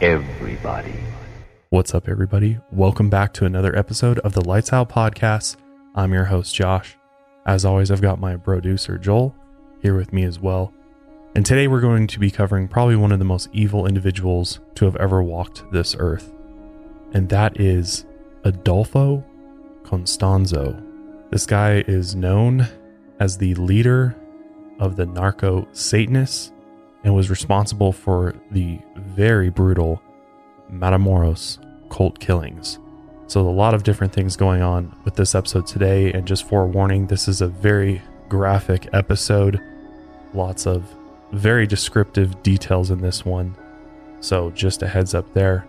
everybody. What's up, everybody? Welcome back to another episode of the Lights Out Podcast. I'm your host, Josh. As always, I've got my producer, Joel, here with me as well. And today we're going to be covering probably one of the most evil individuals to have ever walked this earth. And that is Adolfo Constanzo. This guy is known as the leader of the narco Satanists and was responsible for the very brutal Matamoros cult killings. So, a lot of different things going on with this episode today. And just forewarning, this is a very graphic episode. Lots of very descriptive details in this one. So, just a heads up there.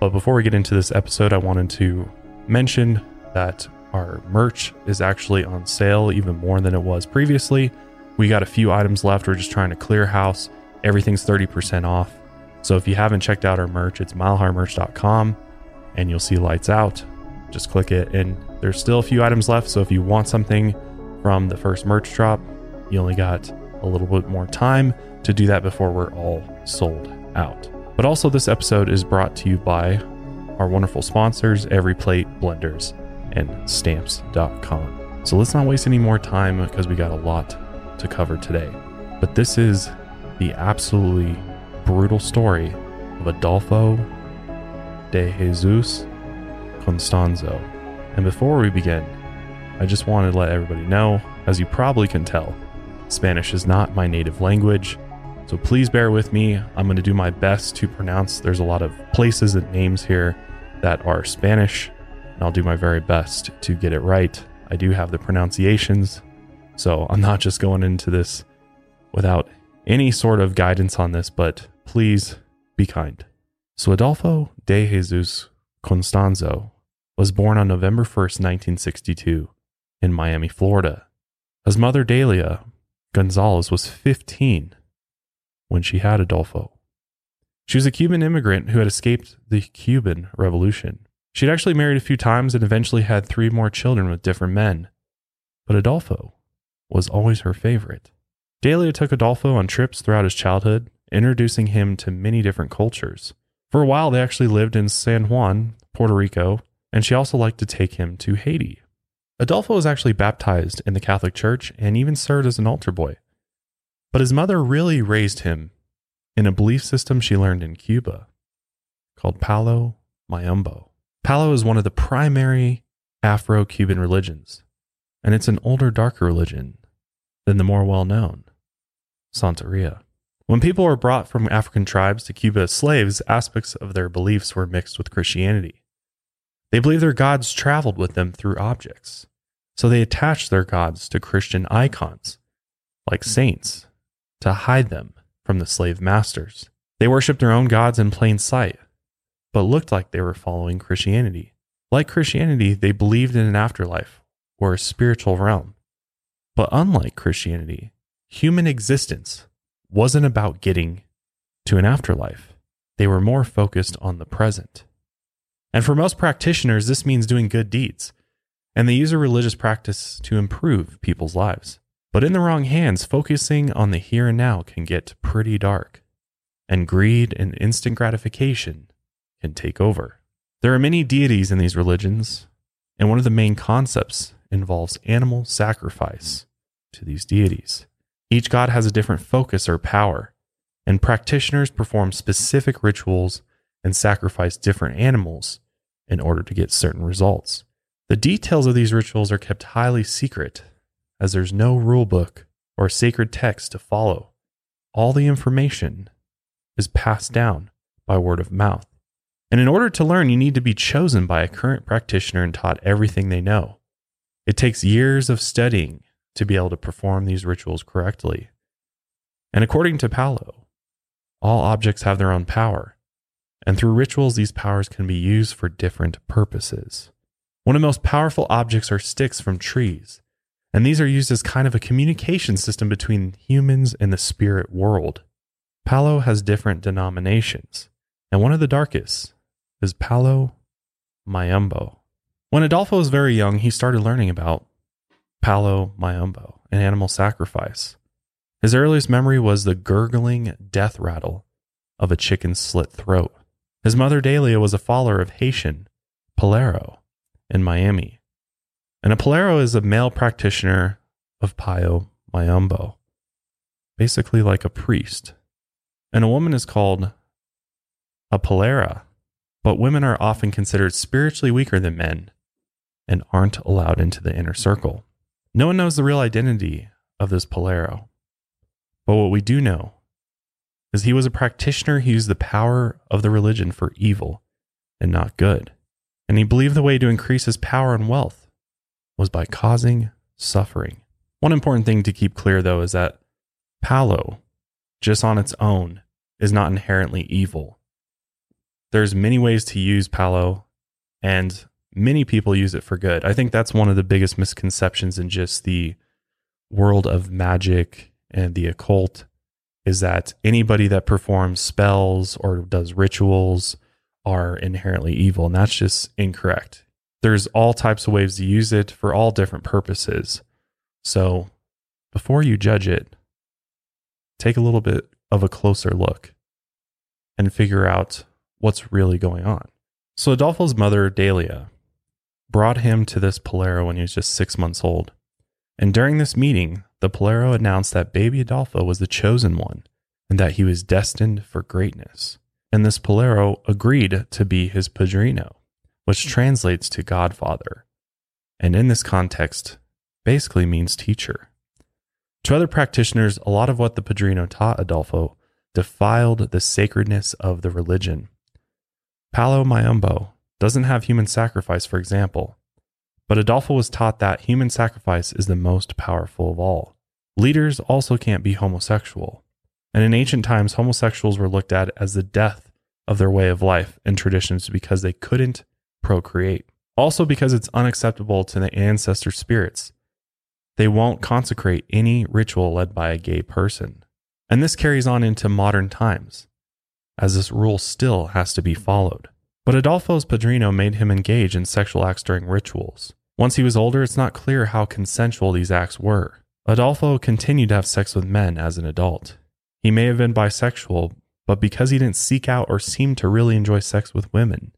But before we get into this episode, I wanted to mention that our merch is actually on sale even more than it was previously. We got a few items left. We're just trying to clear house. Everything's 30% off. So if you haven't checked out our merch, it's milehighmerch.com and you'll see lights out. Just click it and there's still a few items left. So if you want something from the first merch drop, you only got a little bit more time to do that before we're all sold out. But also, this episode is brought to you by our wonderful sponsors, Every Plate Blenders and Stamps.com. So let's not waste any more time because we got a lot to cover today. But this is the absolutely brutal story of Adolfo de Jesus Constanzo. And before we begin, I just wanted to let everybody know, as you probably can tell, Spanish is not my native language. So please bear with me. I'm going to do my best to pronounce. There's a lot of places and names here that are Spanish, and I'll do my very best to get it right. I do have the pronunciations, so I'm not just going into this without any sort of guidance on this, but please be kind. So, Adolfo de Jesus Constanzo was born on November 1st, 1962, in Miami, Florida. His mother, Delia Gonzalez, was 15 when she had Adolfo. She was a Cuban immigrant who had escaped the Cuban Revolution. She'd actually married a few times and eventually had three more children with different men. But Adolfo was always her favorite. Delia took Adolfo on trips throughout his childhood, introducing him to many different cultures. For a while, they actually lived in San Juan, Puerto Rico, and she also liked to take him to Haiti. Adolfo was actually baptized in the Catholic Church and even served as an altar boy. But his mother really raised him in a belief system she learned in Cuba called Palo Mayombe. Palo is one of the primary Afro Cuban religions, and it's an older, darker religion than the more well known Santeria. When people were brought from African tribes to Cuba as slaves, aspects of their beliefs were mixed with Christianity. They believed their gods traveled with them through objects, so they attached their gods to Christian icons, like saints, to hide them from the slave masters. They worshiped their own gods in plain sight, but looked like they were following Christianity. Like Christianity, they believed in an afterlife or a spiritual realm. But unlike Christianity, human existence wasn't about getting to an afterlife. They were more focused on the present. And for most practitioners, this means doing good deeds, and they use a religious practice to improve people's lives. But in the wrong hands, focusing on the here and now can get pretty dark, and greed and instant gratification can take over. There are many deities in these religions, and one of the main concepts involves animal sacrifice to these deities. Each god has a different focus or power, and practitioners perform specific rituals and sacrifice different animals in order to get certain results. The details of these rituals are kept highly secret, as there's no rule book or sacred text to follow. All the information is passed down by word of mouth. And in order to learn, you need to be chosen by a current practitioner and taught everything they know. It takes years of studying to be able to perform these rituals correctly. And according to Palo, all objects have their own power, and through rituals, these powers can be used for different purposes. One of the most powerful objects are sticks from trees, and these are used as kind of a communication system between humans and the spirit world. Palo has different denominations, and one of the darkest is Palo Mayombe. When Adolfo was very young, he started learning about Palo Mayombe, an animal sacrifice. His earliest memory was the gurgling death rattle of a chicken's slit throat. His mother Delia was a follower of Haitian, Palero in Miami. And a Palero is a male practitioner of Palo Mayombe, basically like a priest. And a woman is called a Palera, but women are often considered spiritually weaker than men and aren't allowed into the inner circle. No one knows the real identity of this Palero. But what we do know is he was a practitioner who used the power of the religion for evil and not good. And he believed the way to increase his power and wealth was by causing suffering. One important thing to keep clear, though, is that Palo, just on its own, is not inherently evil. There's many ways to use Palo, and many people use it for good. I think that's one of the biggest misconceptions in just the world of magic and the occult is that anybody that performs spells or does rituals are inherently evil. And that's just incorrect. There's all types of ways to use it for all different purposes. So before you judge it, take a little bit of a closer look and figure out what's really going on. So Adolfo's mother, Delia, brought him to this Palero when he was just six months old. And during this meeting, the Palero announced that baby Adolfo was the chosen one and that he was destined for greatness. And this Palero agreed to be his padrino, which translates to Godfather. And in this context, basically means teacher. To other practitioners, a lot of what the padrino taught Adolfo defiled the sacredness of the religion. Palo Mayombe doesn't have human sacrifice, for example, but Adolfo was taught that human sacrifice is the most powerful of all. Leaders also can't be homosexual. And in ancient times, homosexuals were looked at as the death of their way of life and traditions because they couldn't procreate. Also, because it's unacceptable to the ancestor spirits. They won't consecrate any ritual led by a gay person. And this carries on into modern times, as this rule still has to be followed. But Adolfo's padrino made him engage in sexual acts during rituals. Once he was older, it's not clear how consensual these acts were. Adolfo continued to have sex with men as an adult. He may have been bisexual, but because he didn't seek out or seem to really enjoy sex with women,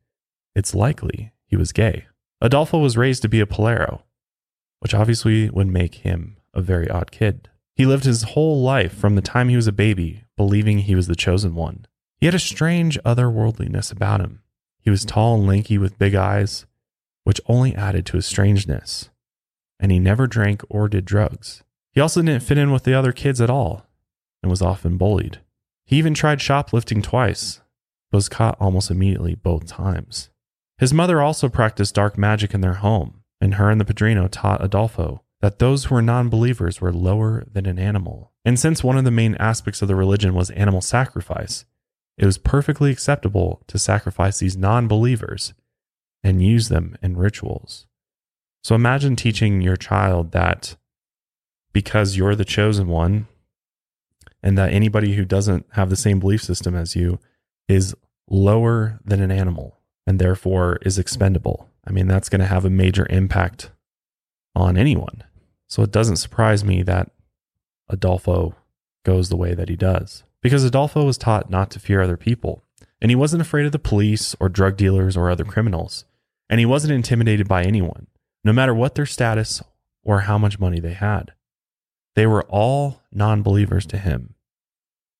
it's likely he was gay. Adolfo was raised to be a Palero, which obviously would make him a very odd kid. He lived his whole life from the time he was a baby believing he was the chosen one. He had a strange otherworldliness about him. He was tall and lanky with big eyes, which only added to his strangeness. And he never drank or did drugs. He also didn't fit in with the other kids at all and was often bullied. He even tried shoplifting twice, but was caught almost immediately both times. His mother also practiced dark magic in their home, and her and the Padrino taught Adolfo that those who were non believers were lower than an animal. And since one of the main aspects of the religion was animal sacrifice, it was perfectly acceptable to sacrifice these non believers and use them in rituals. So imagine teaching your child that because you're the chosen one and that anybody who doesn't have the same belief system as you is lower than an animal and therefore is expendable. I mean, that's going to have a major impact on anyone. So it doesn't surprise me that Adolfo goes the way that he does because Adolfo was taught not to fear other people. And he wasn't afraid of the police or drug dealers or other criminals. And he wasn't intimidated by anyone, no matter what their status or how much money they had. They were all non believers to him,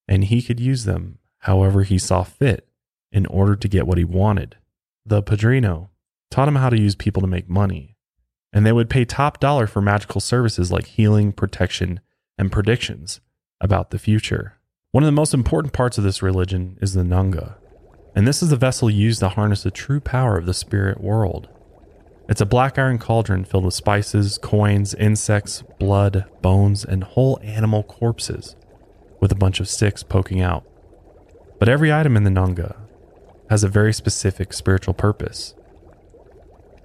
and he could use them however he saw fit in order to get what he wanted. The Padrino taught him how to use people to make money, and they would pay top dollar for magical services like healing, protection, and predictions about the future. One of the most important parts of this religion is the Nganga, and this is the vessel used to harness the true power of the spirit world. It's a black iron cauldron filled with spices, coins, insects, blood, bones, and whole animal corpses, with a bunch of sticks poking out. But every item in the Nganga has a very specific spiritual purpose.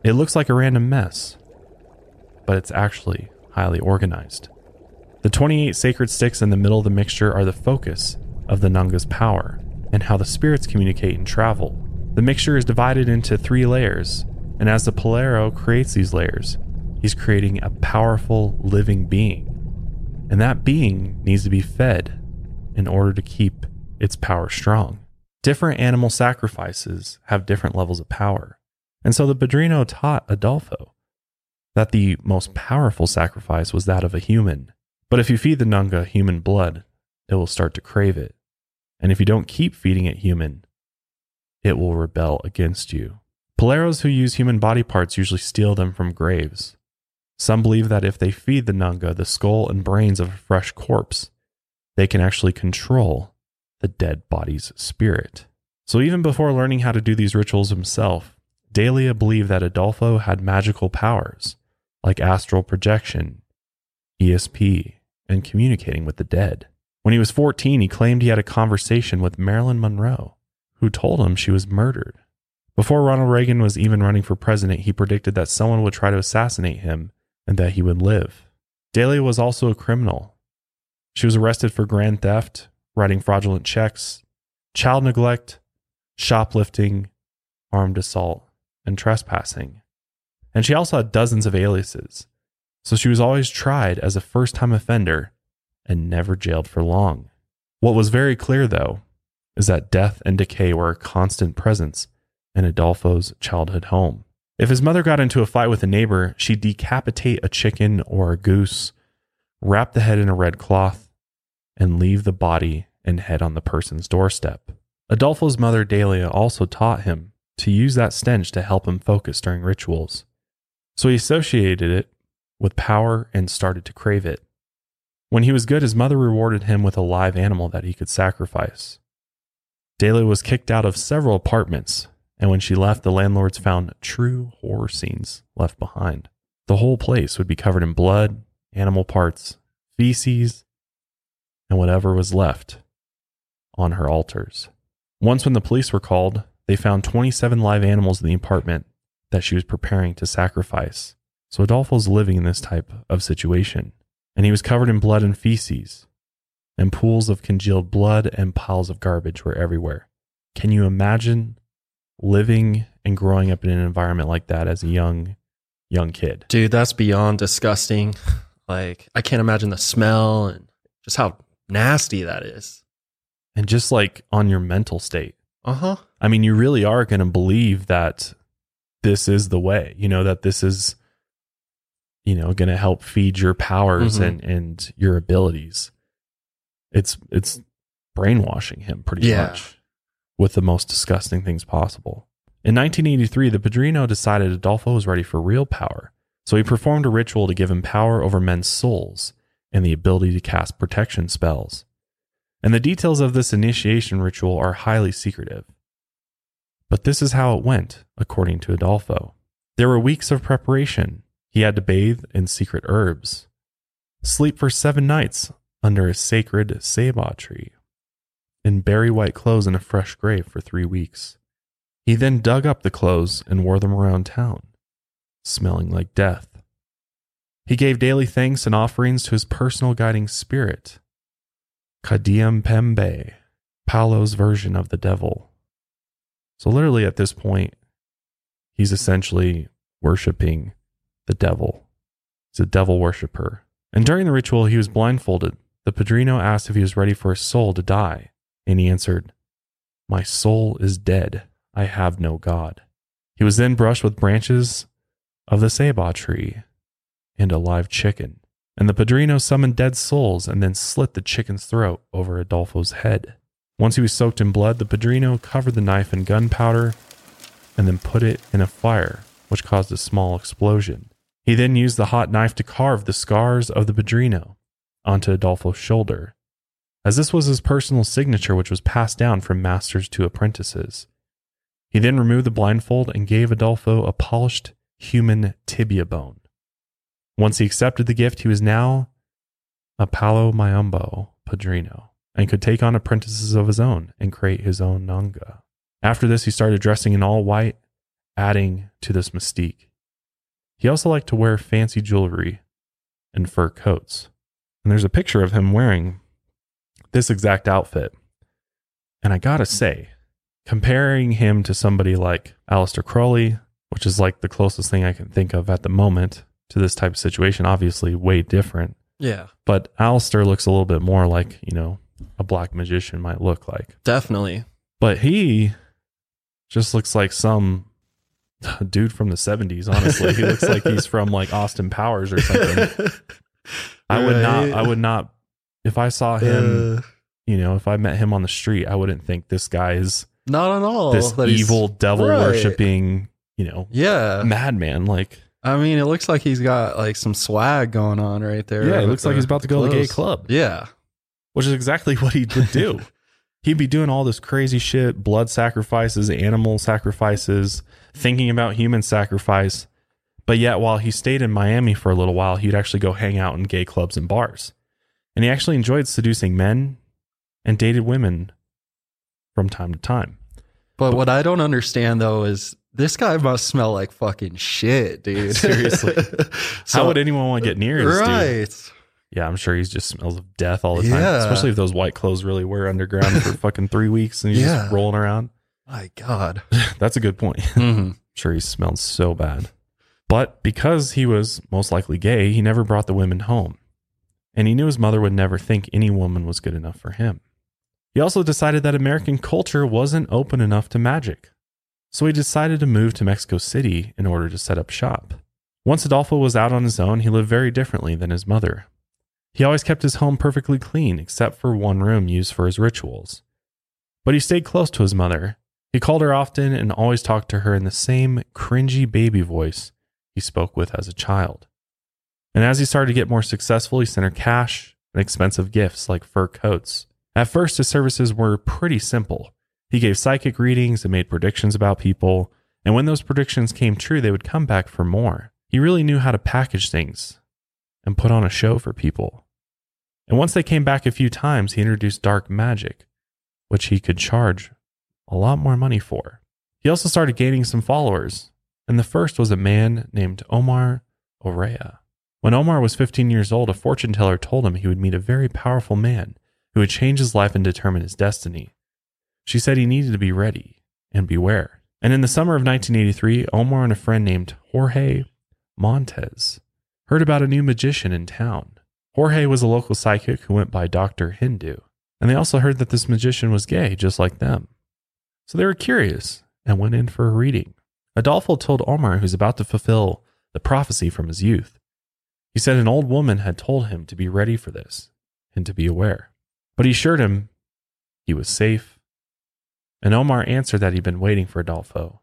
It looks like a random mess, but it's actually highly organized. The 28 sacred sticks in the middle of the mixture are the focus of the Nganga's power and how the spirits communicate and travel. The mixture is divided into three layers, and as the Palero creates these layers, he's creating a powerful living being. And that being needs to be fed in order to keep its power strong. Different animal sacrifices have different levels of power. And so the Padrino taught Adolfo that the most powerful sacrifice was that of a human. But if you feed the Nganga human blood, it will start to crave it. And if you don't keep feeding it human, it will rebel against you. Paleros who use human body parts usually steal them from graves. Some believe that if they feed the Nganga the skull and brains of a fresh corpse, they can actually control the dead body's spirit. So even before learning how to do these rituals himself, Delia believed that Adolfo had magical powers like astral projection, ESP, and communicating with the dead. When he was 14, he claimed he had a conversation with Marilyn Monroe, who told him she was murdered. Before Ronald Reagan was even running for president, he predicted that someone would try to assassinate him and that he would live. Delia was also a criminal. She was arrested for grand theft, writing fraudulent checks, child neglect, shoplifting, armed assault, and trespassing. And she also had dozens of aliases. So she was always tried as a first time offender and never jailed for long. What was very clear, though, is that death and decay were a constant presence in Adolfo's childhood home. If his mother got into a fight with a neighbor, she'd decapitate a chicken or a goose, wrap the head in a red cloth, and leave the body and head on the person's doorstep. Adolfo's mother, Delia, also taught him to use that stench to help him focus during rituals. So he associated it with power and started to crave it. When he was good, his mother rewarded him with a live animal that he could sacrifice. Delia was kicked out of several apartments and when she left, the landlords found true horror scenes left behind. The whole place would be covered in blood, animal parts, feces, and whatever was left on her altars. Once, when the police were called, they found 27 live animals in the apartment that she was preparing to sacrifice. So Adolfo's living in this type of situation, and he was covered in blood and feces, and pools of congealed blood and piles of garbage were everywhere. Can you imagine living and growing up in an environment like that as a young young kid. Dude, that's beyond disgusting. Like I can't imagine the smell and just how nasty that is. And just like on your mental state. Uh-huh. I mean, you really are going to believe that this is the way, you know, that this is you know, going to help feed your powers mm-hmm. and and your abilities. It's it's brainwashing him pretty yeah. much with the most disgusting things possible. In 1983, the Padrino decided Adolfo was ready for real power, so he performed a ritual to give him power over men's souls and the ability to cast protection spells. And the details of this initiation ritual are highly secretive. But this is how it went, according to Adolfo. There were weeks of preparation. He had to bathe in secret herbs, sleep for seven nights under a sacred ceiba tree, and bury white clothes in a fresh grave for three weeks. He then dug up the clothes and wore them around town, smelling like death. He gave daily thanks and offerings to his personal guiding spirit, Kadiam Pembe, Palo's version of the devil. So, literally, at this point, he's essentially worshiping the devil. He's a devil worshiper. And during the ritual, he was blindfolded. The Padrino asked if he was ready for his soul to die. And he answered, My soul is dead. I have no God. He was then brushed with branches of the ceiba tree and a live chicken. And the Padrino summoned dead souls and then slit the chicken's throat over Adolfo's head. Once he was soaked in blood, the Padrino covered the knife in gunpowder and then put it in a fire, which caused a small explosion. He then used the hot knife to carve the scars of the Padrino onto Adolfo's shoulder as this was his personal signature, which was passed down from masters to apprentices. He then removed the blindfold and gave Adolfo a polished human tibia bone. Once he accepted the gift, he was now a Palo Mayombe Padrino and could take on apprentices of his own and create his own Nganga. After this, he started dressing in all white, adding to this mystique. He also liked to wear fancy jewelry and fur coats. And there's a picture of him wearing this exact outfit. And I gotta say, comparing him to somebody like Aleister Crowley, which is like the closest thing I can think of at the moment to this type of situation, obviously way different. Yeah. But Aleister looks a little bit more like, you know, a black magician might look like. Definitely. But he just looks like some dude from the 70s, honestly. he looks like he's from like Austin Powers or something. I would not I would not if I saw him, Uh, you know, if I met him on the street, I wouldn't think this guy is not at all. this evil devil Right. worshiping, you know, Yeah. madman. Like, I mean, it looks like he's got like some swag going on right there. yeah, it looks like he's about to go to the gay club, Yeah. which is exactly what he would do. He'd be doing all this crazy shit, blood sacrifices, animal sacrifices, thinking about human sacrifice. But yet, while he stayed in Miami for a little while, he'd actually go hang out in gay clubs and bars. And he actually enjoyed seducing men and dated women from time to time. But what I don't understand though is this guy must smell like fucking shit, dude. Seriously. How would anyone want to get near this dude? Yeah, I'm sure he just smells of death all the time. Yeah. Especially if those white clothes really were underground for fucking three weeks and he's Yeah. just rolling around. My God. That's a good point. Mhm. sure he smelled so bad. But because he was most likely gay, he never brought the women home. And he knew his mother would never think any woman was good enough for him. He also decided that American culture wasn't open enough to magic. So he decided to move to Mexico City in order to set up shop. Once Adolfo was out on his own, he lived very differently than his mother. He always kept his home perfectly clean, except for one room used for his rituals. But he stayed close to his mother. He called her often and always talked to her in the same cringy baby voice he spoke with as a child. And as he started to get more successful, he sent her cash and expensive gifts like fur coats. At first, his services were pretty simple. He gave psychic readings and made predictions about people, and when those predictions came true, they would come back for more. He really knew how to package things and put on a show for people. And once they came back a few times, he introduced dark magic, which he could charge a lot more money for. He also started gaining some followers, and the first was a man named Omar Orea. When Omar was 15 years old, a fortune teller told him he would meet a very powerful man who would change his life and determine his destiny. She said he needed to be ready and beware. And in the summer of 1983, Omar and a friend named Jorge Montez heard about a new magician in town. Jorge was a local psychic who went by Dr. Hindu, and they also heard that this magician was gay, just like them. So they were curious and went in for a reading. Adolfo told Omar was about to fulfill the prophecy from his youth. He said an old woman had told him to be ready for this and to be aware. But he assured him he was safe. And Omar answered that he'd been waiting for Adolfo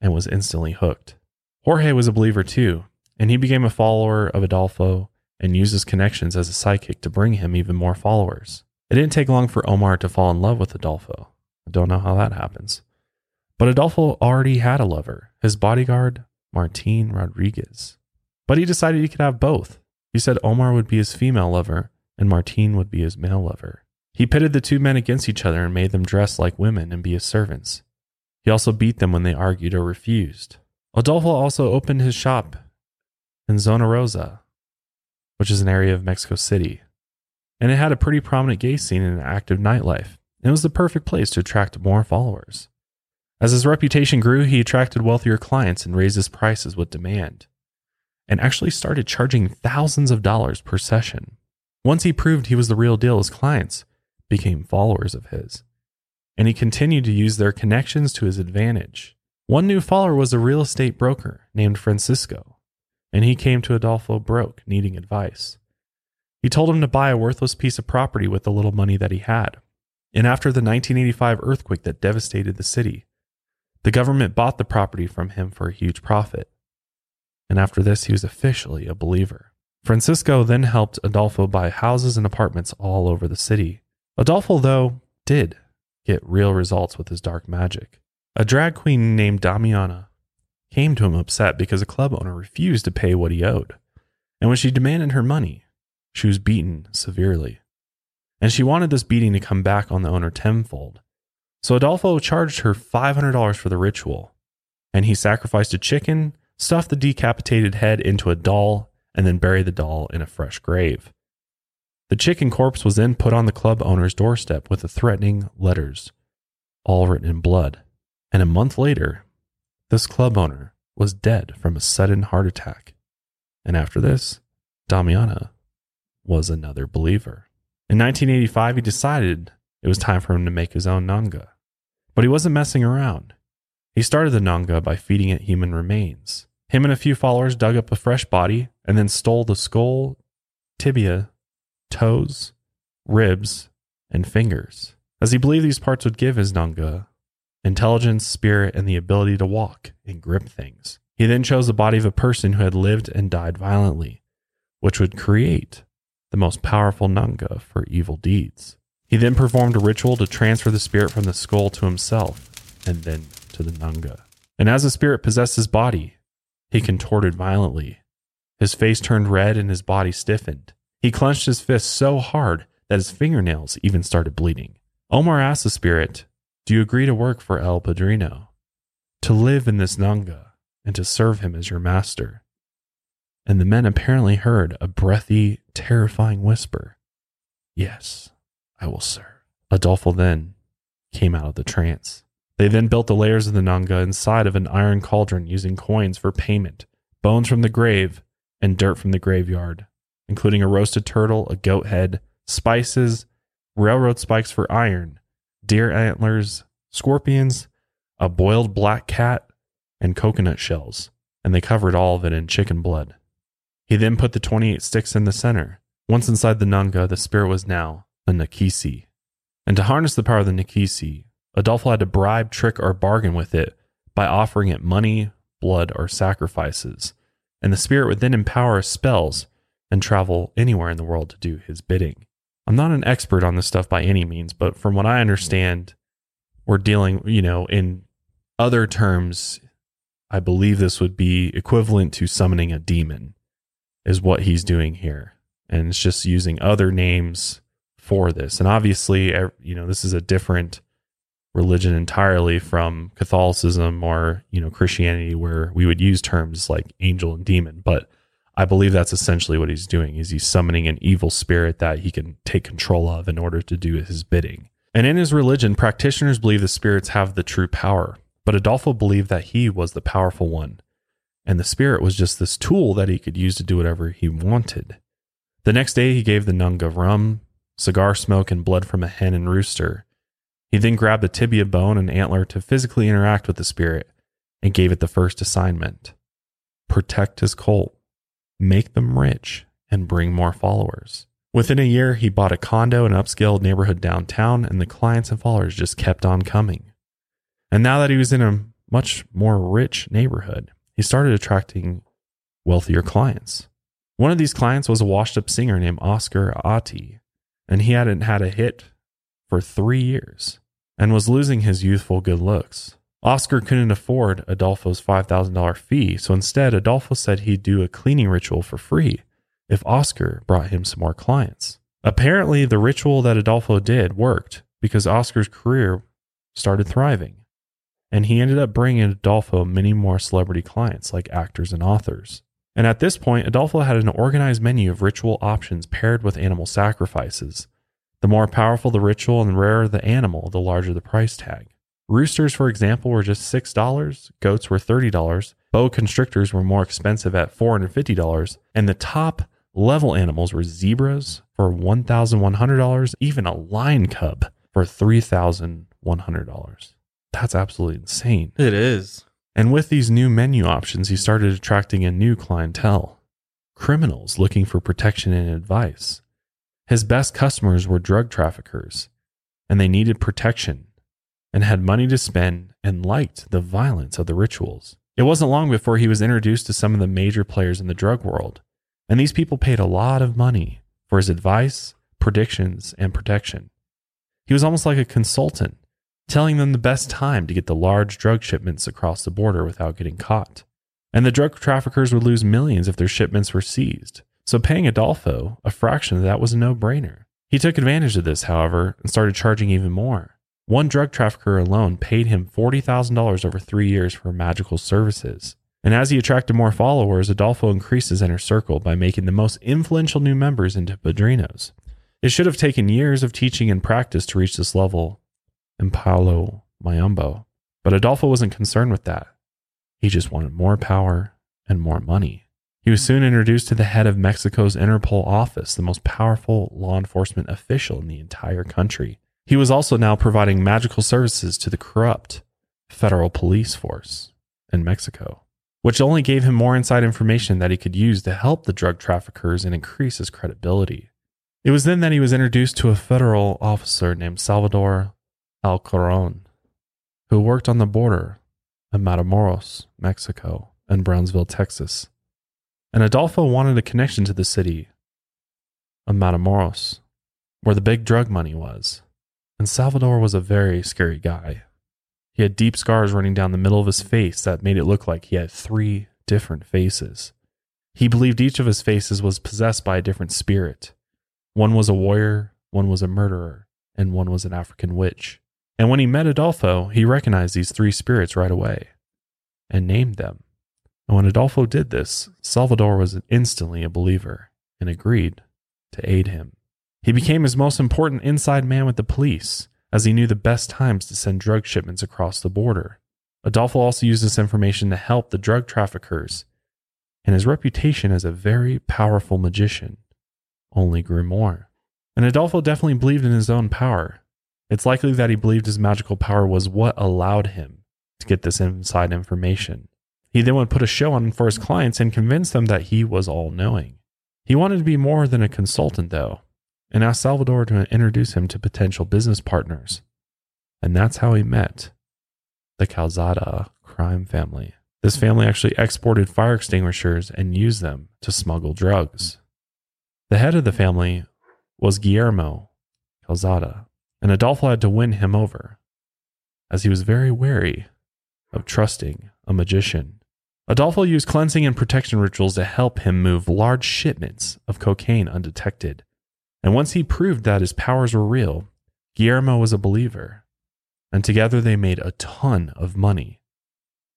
and was instantly hooked. Jorge was a believer too, and he became a follower of Adolfo and used his connections as a psychic to bring him even more followers. It didn't take long for Omar to fall in love with Adolfo. I don't know how that happens. But Adolfo already had a lover, his bodyguard, Martin Rodriguez. But he decided he could have both. He said Omar would be his female lover and Martin would be his male lover. He pitted the two men against each other and made them dress like women and be his servants. He also beat them when they argued or refused. Adolfo also opened his shop in Zona Rosa, which is an area of Mexico City, and it had a pretty prominent gay scene and an active nightlife. It was the perfect place to attract more followers. As his reputation grew, he attracted wealthier clients and raised his prices with demand, and actually started charging thousands of dollars per session. Once he proved he was the real deal, his clients became followers of his, and he continued to use their connections to his advantage. One new follower was a real estate broker named Francisco, and he came to Adolfo broke, needing advice. He told him to buy a worthless piece of property with the little money that he had. And after the 1985 earthquake that devastated the city, the government bought the property from him for a huge profit. And after this, he was officially a believer. Francisco then helped Adolfo buy houses and apartments all over the city. Adolfo, though, did get real results with his dark magic. A drag queen named Damiana came to him upset because a club owner refused to pay what he owed. And when she demanded her money, she was beaten severely. And she wanted this beating to come back on the owner tenfold. So Adolfo charged her $500 for the ritual, and he sacrificed a chicken, stuffed the decapitated head into a doll, and then buried the doll in a fresh grave. The chicken corpse was then put on the club owner's doorstep with the threatening letters, all written in blood. And a month later, this club owner was dead from a sudden heart attack. And after this, Damiana was another believer. In 1985, he decided it was time for him to make his own Nganga. But he wasn't messing around. He started the Nganga by feeding it human remains. Him and a few followers dug up a fresh body and then stole the skull, tibia, toes, ribs, and fingers, as he believed these parts would give his Nganga intelligence, spirit, and the ability to walk and grip things. He then chose the body of a person who had lived and died violently, which would create the most powerful Nganga for evil deeds. He then performed a ritual to transfer the spirit from the skull to himself and then to the Nganga. And as the spirit possessed his body, he contorted violently. His face turned red and his body stiffened. He clenched his fists so hard that his fingernails even started bleeding. Omar asked the spirit, Do you agree to work for El Padrino? To live in this Nganga and to serve him as your master? And the men apparently heard a breathy, terrifying whisper Yes, I will serve. Adolfo then came out of the trance. They then built the layers of the Nganga inside of an iron cauldron using coins for payment, bones from the grave, and dirt from the graveyard, including a roasted turtle, a goat head, spices, railroad spikes for iron, deer antlers, scorpions, a boiled black cat, and coconut shells, and they covered all of it in chicken blood. He then put the 28 sticks in the center. Once inside the Nganga, the spirit was now a Nakisi. And to harness the power of the Nakisi, Adolfo had to bribe, trick, or bargain with it by offering it money, blood, or sacrifices. And the spirit would then empower spells and travel anywhere in the world to do his bidding. I'm not an expert on this stuff by any means, but from what I understand, we're dealing, you know, in other terms, I believe this would be equivalent to summoning a demon, is what he's doing here. And it's just using other names for this. And obviously, you know, this is a different religion entirely from Catholicism or, you know, Christianity, where we would use terms like angel and demon. But I believe that's essentially what he's doing is he's summoning an evil spirit that he can take control of in order to do his bidding. And in his religion, practitioners believe the spirits have the true power, but Adolfo believed that he was the powerful one, and the spirit was just this tool that he could use to do whatever he wanted. The next day, he gave the nganga rum, cigar smoke, and blood from a hen and rooster. He then grabbed a tibia bone and antler to physically interact with the spirit and gave it the first assignment protect his cult make them rich, and bring more followers. Within a year, he bought a condo in an upscale neighborhood downtown, and the clients and followers just kept on coming. And now that he was in a much more rich neighborhood, he started attracting wealthier clients. One of these clients was a washed up singer named Oscar Ati, and he hadn't had a hit for three years and was losing his youthful good looks. Oscar couldn't afford Adolfo's $5,000 fee, so instead, Adolfo said he'd do a cleaning ritual for free if Oscar brought him some more clients. Apparently, the ritual that Adolfo did worked because Oscar's career started thriving, and he ended up bringing Adolfo many more celebrity clients like actors and authors. And at this point, Adolfo had an organized menu of ritual options paired with animal sacrifices. The more powerful the ritual and the rarer the animal, the larger the price tag. Roosters, for example, were just $6, goats were $30, boa constrictors were more expensive at $450, and the top level animals were zebras for $1,100, even a lion cub for $3,100. That's absolutely insane. It is. And with these new menu options, he started attracting a new clientele criminals looking for protection and advice. His best customers were drug traffickers, and they needed protection and had money to spend and liked the violence of the rituals. It wasn't long before he was introduced to some of the major players in the drug world, and these people paid a lot of money for his advice, predictions, and protection. He was almost like a consultant, telling them the best time to get the large drug shipments across the border without getting caught. And the drug traffickers would lose millions if their shipments were seized. So paying Adolfo a fraction of that was a no brainer. He took advantage of this, however, and started charging even more. One drug trafficker alone paid him $40,000 over three years for magical services. And as he attracted more followers, Adolfo increased his inner circle by making the most influential new members into padrinos. It should have taken years of teaching and practice to reach this level in Palo Mayombe, but Adolfo wasn't concerned with that. He just wanted more power and more money. He was soon introduced to the head of Mexico's Interpol office, the most powerful law enforcement official in the entire country. He was also now providing magical services to the corrupt federal police force in Mexico, which only gave him more inside information that he could use to help the drug traffickers and increase his credibility. It was then that he was introduced to a federal officer named Salvador Alcaron, who worked on the border of Matamoros, Mexico, and Brownsville, Texas. And Adolfo wanted a connection to the city of Matamoros, where the big drug money was. And Salvador was a very scary guy. He had deep scars running down the middle of his face that made it look like he had three different faces. He believed each of his faces was possessed by a different spirit. One was a warrior, one was a murderer, and one was an African witch. And when he met Adolfo, he recognized these three spirits right away and named them. And when Adolfo did this, Salvador was instantly a believer and agreed to aid him. He became his most important inside man with the police, as he knew the best times to send drug shipments across the border. Adolfo also used this information to help the drug traffickers, and his reputation as a very powerful magician only grew more. And Adolfo definitely believed in his own power. It's likely that he believed his magical power was what allowed him to get this inside information. He then would put a show on for his clients and convince them that he was all knowing. He wanted to be more than a consultant, though, and asked Salvador to introduce him to potential business partners. And that's how he met the Calzada crime family. This family actually exported fire extinguishers and used them to smuggle drugs. The head of the family was Guillermo Calzada, and Adolfo had to win him over, as he was very wary of trusting a magician. Adolfo used cleansing and protection rituals to help him move large shipments of cocaine undetected. And once he proved that his powers were real, Guillermo was a believer. And together they made a ton of money.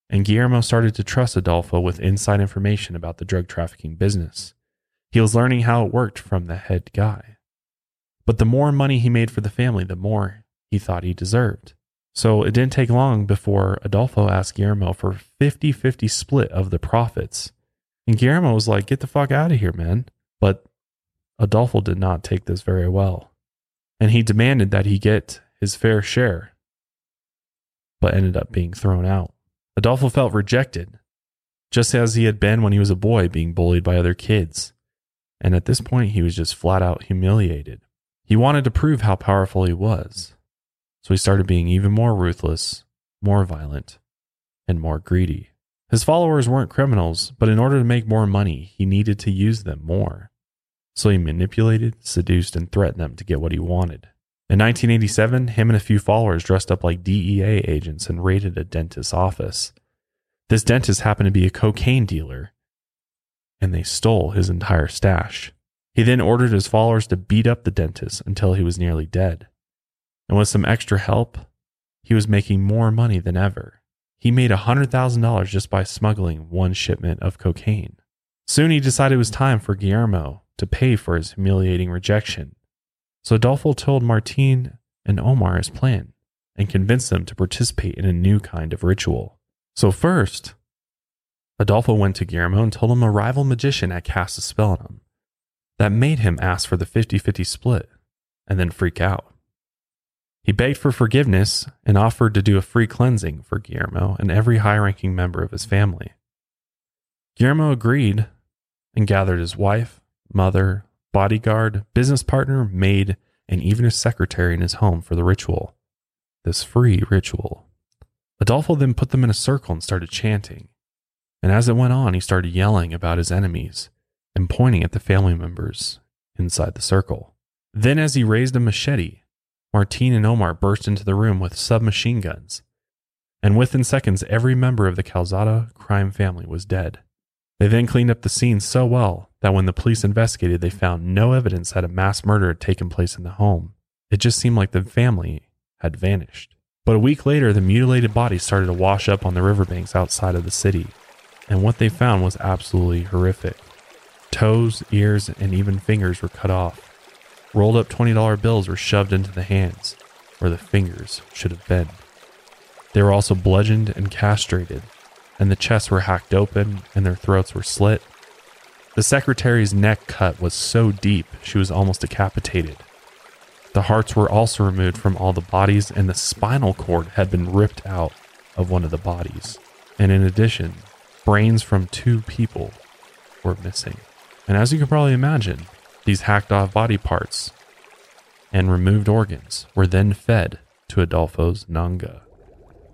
And Guillermo started to trust Adolfo with inside information about the drug trafficking business. He was learning how it worked from the head guy. But the more money he made for the family, the more he thought he deserved. So it didn't take long before Adolfo asked Guillermo for 50 50 split of the profits. And Guillermo was like, get the fuck out of here, man. But Adolfo did not take this very well. And he demanded that he get his fair share, but ended up being thrown out. Adolfo felt rejected, just as he had been when he was a boy being bullied by other kids. And at this point, he was just flat out humiliated. He wanted to prove how powerful he was. So he started being even more ruthless, more violent, and more greedy. His followers weren't criminals, but in order to make more money, he needed to use them more. So he manipulated, seduced, and threatened them to get what he wanted. In 1987, him and a few followers dressed up like DEA agents and raided a dentist's office. This dentist happened to be a cocaine dealer, and they stole his entire stash. He then ordered his followers to beat up the dentist until he was nearly dead. And with some extra help, he was making more money than ever. He made $100,000 just by smuggling one shipment of cocaine. Soon he decided it was time for Guillermo to pay for his humiliating rejection. So Adolfo told Martin and Omar his plan and convinced them to participate in a new kind of ritual. So, first, Adolfo went to Guillermo and told him a rival magician had cast a spell on him that made him ask for the 50 50 split and then freak out. He begged for forgiveness and offered to do a free cleansing for Guillermo and every high ranking member of his family. Guillermo agreed and gathered his wife, mother, bodyguard, business partner, maid, and even his secretary in his home for the ritual. This free ritual. Adolfo then put them in a circle and started chanting. And as it went on, he started yelling about his enemies and pointing at the family members inside the circle. Then, as he raised a machete, Martin and Omar burst into the room with submachine guns, and within seconds, every member of the Calzada crime family was dead. They then cleaned up the scene so well that when the police investigated, they found no evidence that a mass murder had taken place in the home. It just seemed like the family had vanished. But a week later, the mutilated bodies started to wash up on the riverbanks outside of the city, and what they found was absolutely horrific. Toes, ears, and even fingers were cut off. Rolled up $20 bills were shoved into the hands where the fingers should have been. They were also bludgeoned and castrated, and the chests were hacked open and their throats were slit. The secretary's neck cut was so deep she was almost decapitated. The hearts were also removed from all the bodies, and the spinal cord had been ripped out of one of the bodies. And in addition, brains from two people were missing. And as you can probably imagine, these hacked off body parts and removed organs were then fed to Adolfo's Nganga,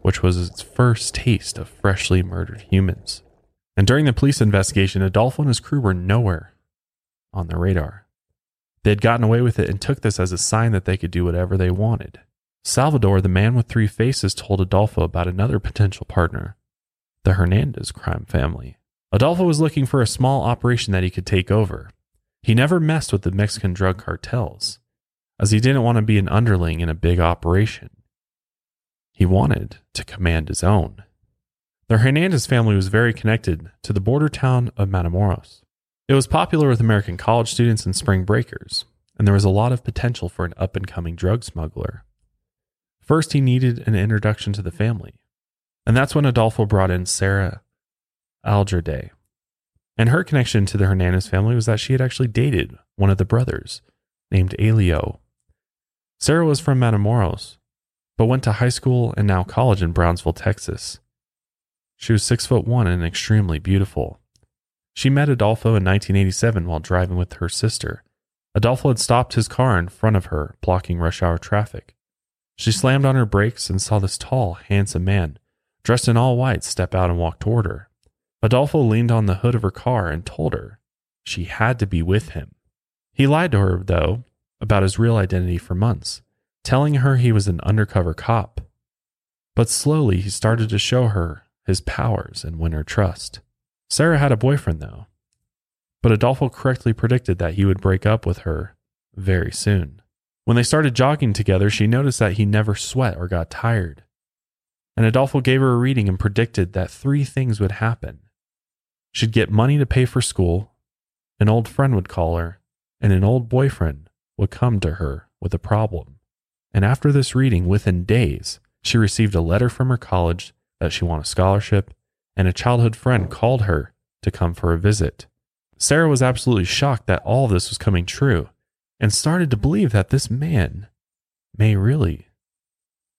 which was its first taste of freshly murdered humans. And during the police investigation, Adolfo and his crew were nowhere on the radar. They had gotten away with it and took this as a sign that they could do whatever they wanted. Salvador, the man with three faces, told Adolfo about another potential partner, the Hernandez crime family. Adolfo was looking for a small operation that he could take over. He never messed with the Mexican drug cartels, as he didn't want to be an underling in a big operation. He wanted to command his own. The Hernandez family was very connected to the border town of Matamoros. It was popular with American college students and spring breakers, and there was a lot of potential for an up and coming drug smuggler. First, he needed an introduction to the family, and that's when Adolfo brought in Sarah Algerday. And her connection to the Hernandez family was that she had actually dated one of the brothers named Elio. Sarah was from Matamoros, but went to high school and now college in Brownsville, Texas. She was six foot one and extremely beautiful. She met Adolfo in 1987 while driving with her sister. Adolfo had stopped his car in front of her, blocking rush hour traffic. She slammed on her brakes and saw this tall, handsome man, dressed in all white, step out and walk toward her. Adolfo leaned on the hood of her car and told her she had to be with him. He lied to her, though, about his real identity for months, telling her he was an undercover cop. But slowly he started to show her his powers and win her trust. Sarah had a boyfriend, though, but Adolfo correctly predicted that he would break up with her very soon. When they started jogging together, she noticed that he never sweat or got tired. And Adolfo gave her a reading and predicted that three things would happen She'd get money to pay for school, an old friend would call her, and an old boyfriend would come to her with a problem. And after this reading, within days, she received a letter from her college that she won a scholarship, and a childhood friend called her to come for a visit. Sarah was absolutely shocked that all this was coming true and started to believe that this man may really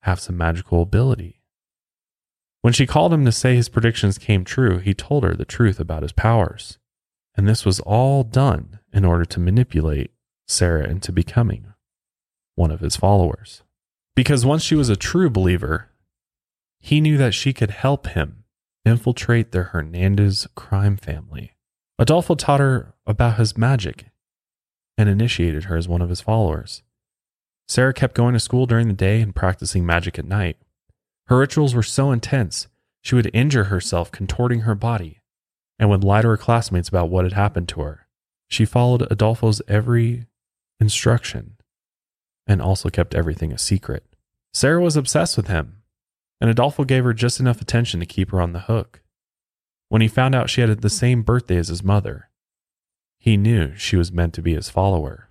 have some magical ability. When she called him to say his predictions came true, he told her the truth about his powers. And this was all done in order to manipulate Sarah into becoming one of his followers. Because once she was a true believer, he knew that she could help him infiltrate the Hernandez crime family. Adolfo taught her about his magic and initiated her as one of his followers. Sarah kept going to school during the day and practicing magic at night. Her rituals were so intense, she would injure herself contorting her body and would lie to her classmates about what had happened to her. She followed Adolfo's every instruction and also kept everything a secret. Sarah was obsessed with him, and Adolfo gave her just enough attention to keep her on the hook. When he found out she had the same birthday as his mother, he knew she was meant to be his follower.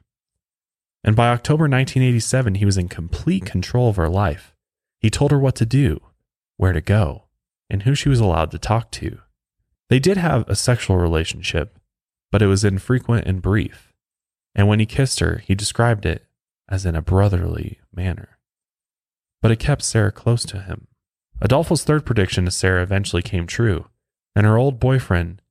And by October 1987, he was in complete control of her life. He told her what to do, where to go, and who she was allowed to talk to. They did have a sexual relationship, but it was infrequent and brief. And when he kissed her, he described it as in a brotherly manner. But it kept Sarah close to him. Adolfo's third prediction to Sarah eventually came true, and her old boyfriend,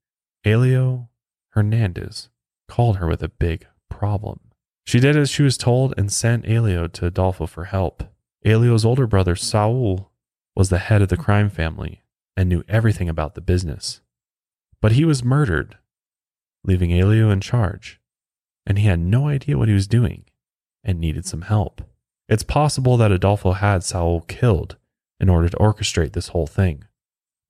Elio Hernandez, called her with a big problem. She did as she was told and sent Elio to Adolfo for help. Elio's older brother, Saul, was the head of the crime family and knew everything about the business. But he was murdered, leaving Elio in charge, and he had no idea what he was doing and needed some help. It's possible that Adolfo had Saul killed in order to orchestrate this whole thing,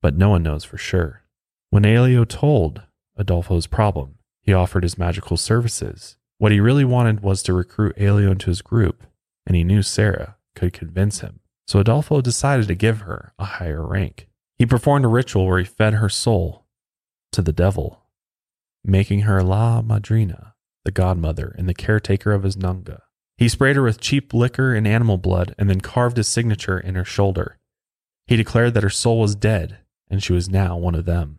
but no one knows for sure. When Elio told Adolfo's problem, he offered his magical services. What he really wanted was to recruit Elio into his group, and he knew Sarah could convince him. So Adolfo decided to give her a higher rank. He performed a ritual where he fed her soul to the devil, making her La Madrina, the godmother and the caretaker of his Nganga. He sprayed her with cheap liquor and animal blood and then carved his signature in her shoulder. He declared that her soul was dead and she was now one of them.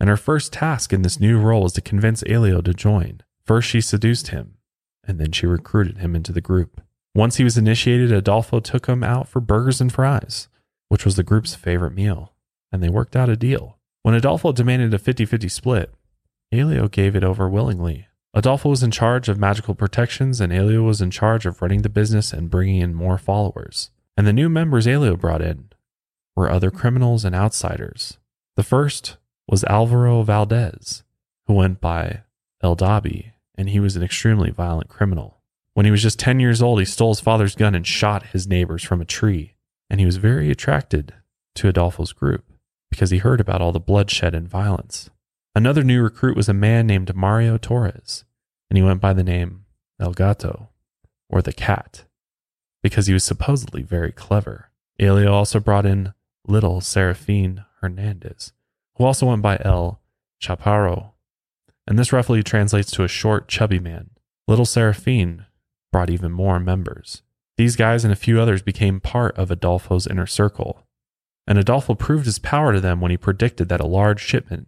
And her first task in this new role was to convince Elio to join. First, she seduced him, and then she recruited him into the group. Once he was initiated, Adolfo took him out for burgers and fries, which was the group's favorite meal, and they worked out a deal. When Adolfo demanded a 50 50 split, Elio gave it over willingly. Adolfo was in charge of magical protections, and Elio was in charge of running the business and bringing in more followers. And the new members Elio brought in were other criminals and outsiders. The first was Alvaro Valdez, who went by El Dubi, and he was an extremely violent criminal. When he was just 10 years old, he stole his father's gun and shot his neighbors from a tree, and he was very attracted to Adolfo's group because he heard about all the bloodshed and violence. Another new recruit was a man named Mario Torres, and he went by the name El Gato, or the Cat, because he was supposedly very clever. Elio also brought in little Serafin Hernandez, who also went by El Chaparro, and this roughly translates to a short, chubby man. Little Serafin brought even more members. These guys and a few others became part of Adolfo's inner circle, and Adolfo proved his power to them when he predicted that a large shipment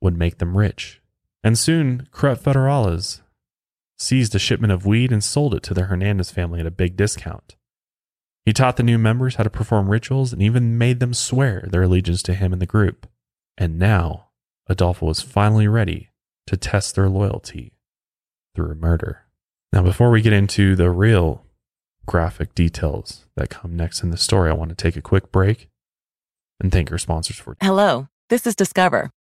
would make them rich. And soon, corrupt federales seized a shipment of weed and sold it to the Hernandez family at a big discount. He taught the new members how to perform rituals and even made them swear their allegiance to him and the group. And now, Adolfo was finally ready to test their loyalty through murder. Now, before we get into the real graphic details that come next in the story, I want to take a quick break and thank our sponsors for. Hello, this is Discover,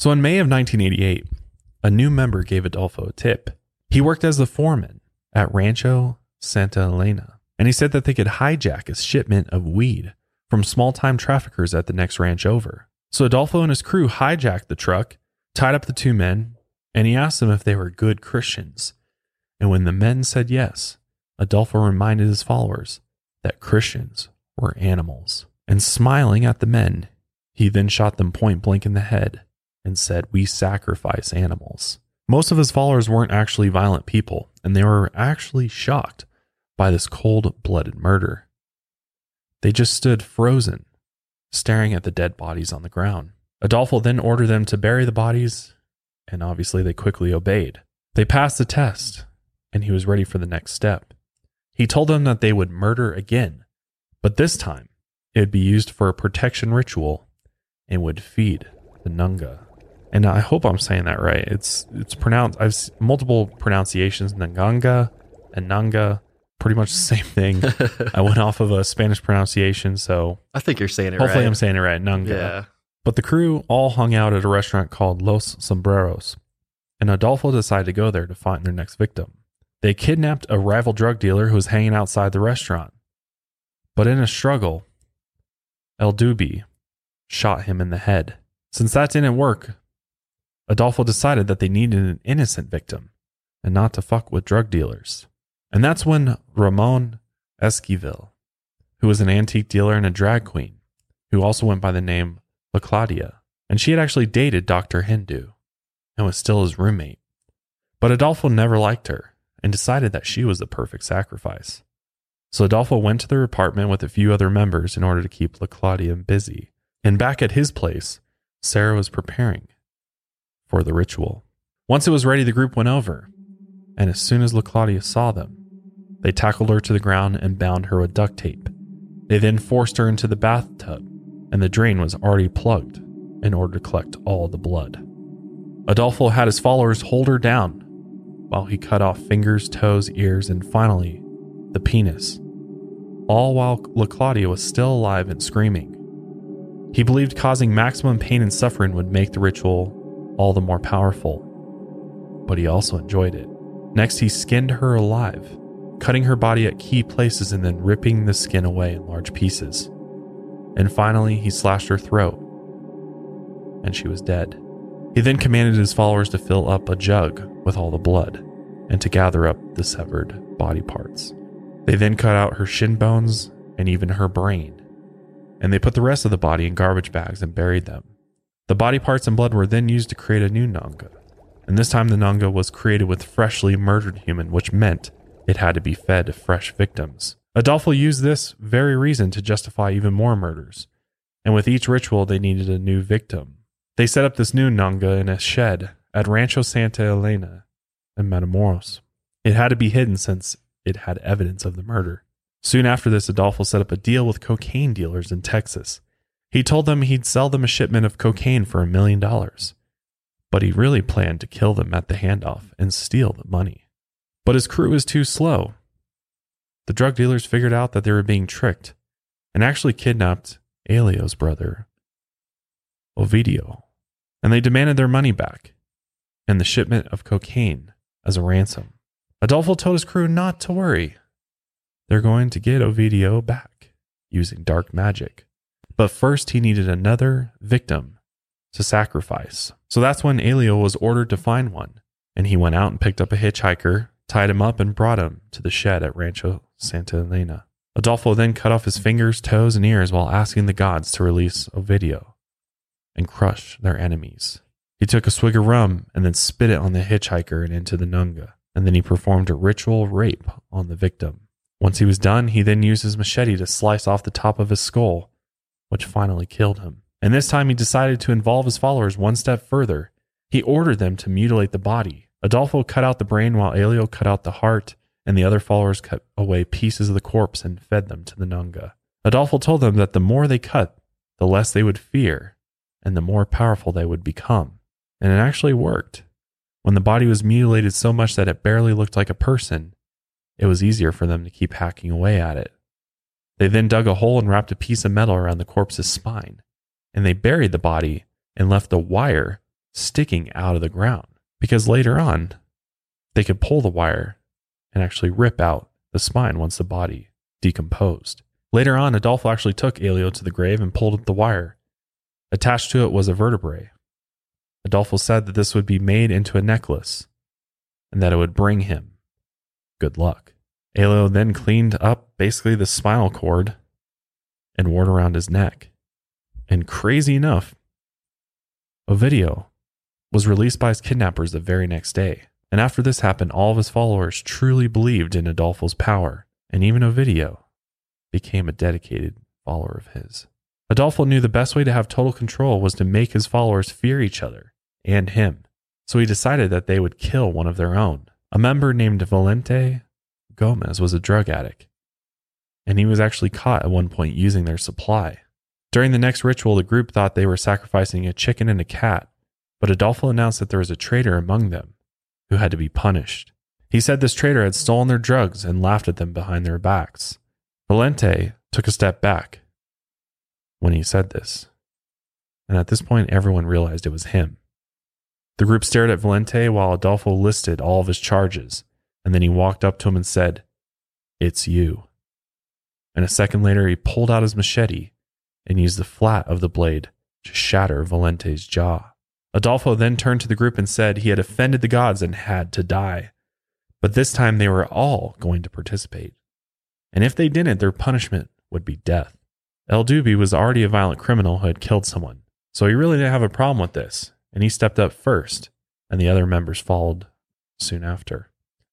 So in May of 1988, a new member gave Adolfo a tip. He worked as the foreman at Rancho Santa Elena, and he said that they could hijack a shipment of weed from small time traffickers at the next ranch over. So Adolfo and his crew hijacked the truck, tied up the two men, and he asked them if they were good Christians. And when the men said yes, Adolfo reminded his followers that Christians were animals. And smiling at the men, he then shot them point blank in the head and said, We sacrifice animals. Most of his followers weren't actually violent people, and they were actually shocked by this cold blooded murder. They just stood frozen, staring at the dead bodies on the ground. Adolfo then ordered them to bury the bodies, and obviously they quickly obeyed. They passed the test, and he was ready for the next step. He told them that they would murder again, but this time it would be used for a protection ritual and would feed the Nganga. And I hope I'm saying that right. It's it's pronounced. I've multiple pronunciations: Nanganga and Nanga. Pretty much the same thing. I went off of a Spanish pronunciation, so I think you're saying it hopefully right. I'm saying it right. Nanga. Yeah. But the crew all hung out at a restaurant called Los Sombreros, and Adolfo decided to go there to find their next victim. They kidnapped a rival drug dealer who was hanging outside the restaurant. But in a struggle, El Dubi shot him in the head. Since that didn't work, Adolfo decided that they needed an innocent victim and not to fuck with drug dealers. And that's when Ramon Esquivel, who was an antique dealer and a drag queen, who also went by the name La Claudia, and she had actually dated Dr. Hindu and was still his roommate. But Adolfo never liked her and decided that she was the perfect sacrifice. So Adolfo went to their apartment with a few other members in order to keep La Claudia busy. And back at his place, Sarah was preparing for the ritual. Once it was ready, the group went over, and as soon as La Claudia saw them, they tackled her to the ground and bound her with duct tape. They then forced her into the bathtub, and the drain was already plugged in order to collect all the blood. Adolfo had his followers hold her down while he cut off fingers, toes, ears, and finally, the penis, all while La Claudia was still alive and screaming. He believed causing maximum pain and suffering would make the ritual all the more powerful, but he also enjoyed it. Next, he skinned her alive, cutting her body at key places and then ripping the skin away in large pieces. And finally, he slashed her throat, and she was dead. He then commanded his followers to fill up a jug with all the blood and to gather up the severed body parts. They then cut out her shin bones and even her brain, and they put the rest of the body in garbage bags and buried them. The body parts and blood were then used to create a new Nganga, and this time the Nganga was created with freshly murdered human, which meant it had to be fed fresh victims. Adolfo used this very reason to justify even more murders, and with each ritual they needed a new victim. They set up this new Nganga in a shed at Rancho Santa Elena in Matamoros. It had to be hidden since it had evidence of the murder. Soon after this, Adolfo set up a deal with cocaine dealers in Texas. He told them he'd sell them a shipment of cocaine for a million dollars, but he really planned to kill them at the handoff and steal the money. But his crew was too slow. The drug dealers figured out that they were being tricked and actually kidnapped Elio's brother, Ovidio, and they demanded their money back and the shipment of cocaine as a ransom. Adolfo told his crew not to worry. They're going to get Ovidio back using dark magic. But first, he needed another victim to sacrifice. So that's when Elio was ordered to find one. And he went out and picked up a hitchhiker, tied him up, and brought him to the shed at Rancho Santa Elena. Adolfo then cut off his fingers, toes, and ears while asking the gods to release Ovidio and crush their enemies. He took a swig of rum and then spit it on the hitchhiker and into the Nganga and then he performed a ritual rape on the victim. Once he was done, he then used his machete to slice off the top of his skull, which finally killed him. And this time he decided to involve his followers one step further. He ordered them to mutilate the body. Adolfo cut out the brain while Elio cut out the heart, and the other followers cut away pieces of the corpse and fed them to the Nganga. Adolfo told them that the more they cut, the less they would fear, and the more powerful they would become. And it actually worked. When the body was mutilated so much that it barely looked like a person, it was easier for them to keep hacking away at it. They then dug a hole and wrapped a piece of metal around the corpse's spine, and they buried the body and left the wire sticking out of the ground because later on they could pull the wire and actually rip out the spine once the body decomposed. Later on, Adolfo actually took Elio to the grave and pulled up the wire. Attached to it was a vertebrae, Adolfo said that this would be made into a necklace and that it would bring him good luck. Elio then cleaned up basically the spinal cord and wore it around his neck. And crazy enough, Ovidio was released by his kidnappers the very next day. And after this happened, all of his followers truly believed in Adolfo's power, and even Ovidio became a dedicated follower of his. Adolfo knew the best way to have total control was to make his followers fear each other and him, so he decided that they would kill one of their own. A member named Valente Gomez was a drug addict, and he was actually caught at one point using their supply. During the next ritual, the group thought they were sacrificing a chicken and a cat, but Adolfo announced that there was a traitor among them who had to be punished. He said this traitor had stolen their drugs and laughed at them behind their backs. Valente took a step back when he said this. And at this point, everyone realized it was him. The group stared at Valente while Adolfo listed all of his charges, and then he walked up to him and said, It's you. And a second later, he pulled out his machete and used the flat of the blade to shatter Valente's jaw. Adolfo then turned to the group and said he had offended the gods and had to die. But this time they were all going to participate. And if they didn't, their punishment would be death. El Dubi was already a violent criminal who had killed someone, so he really didn't have a problem with this, and he stepped up first, and the other members followed soon after.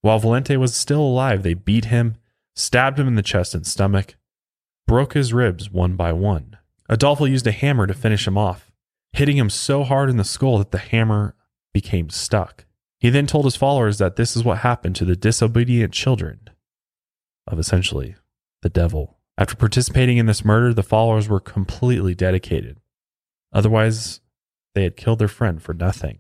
While Valente was still alive, they beat him, stabbed him in the chest and stomach, broke his ribs one by one. Adolfo used a hammer to finish him off, hitting him so hard in the skull that the hammer became stuck. He then told his followers that this is what happened to the disobedient children of essentially the devil. After participating in this murder, the followers were completely dedicated. Otherwise, they had killed their friend for nothing.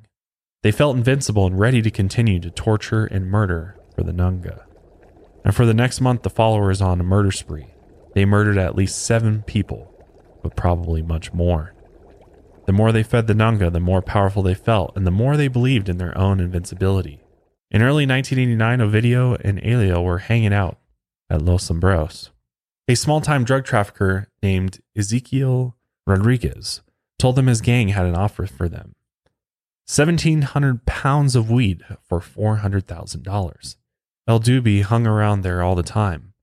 They felt invincible and ready to continue to torture and murder for the Nganga. And for the next month, the followers on a murder spree. They murdered at least seven people, but probably much more. The more they fed the Nganga, the more powerful they felt, and the more they believed in their own invincibility. In early 1989, Ovidio and Elio were hanging out at Los Sombreros a small time drug trafficker named Ezekiel Rodriguez told them his gang had an offer for them 1,700 pounds of weed for $400,000. El Dubi hung around there all the time,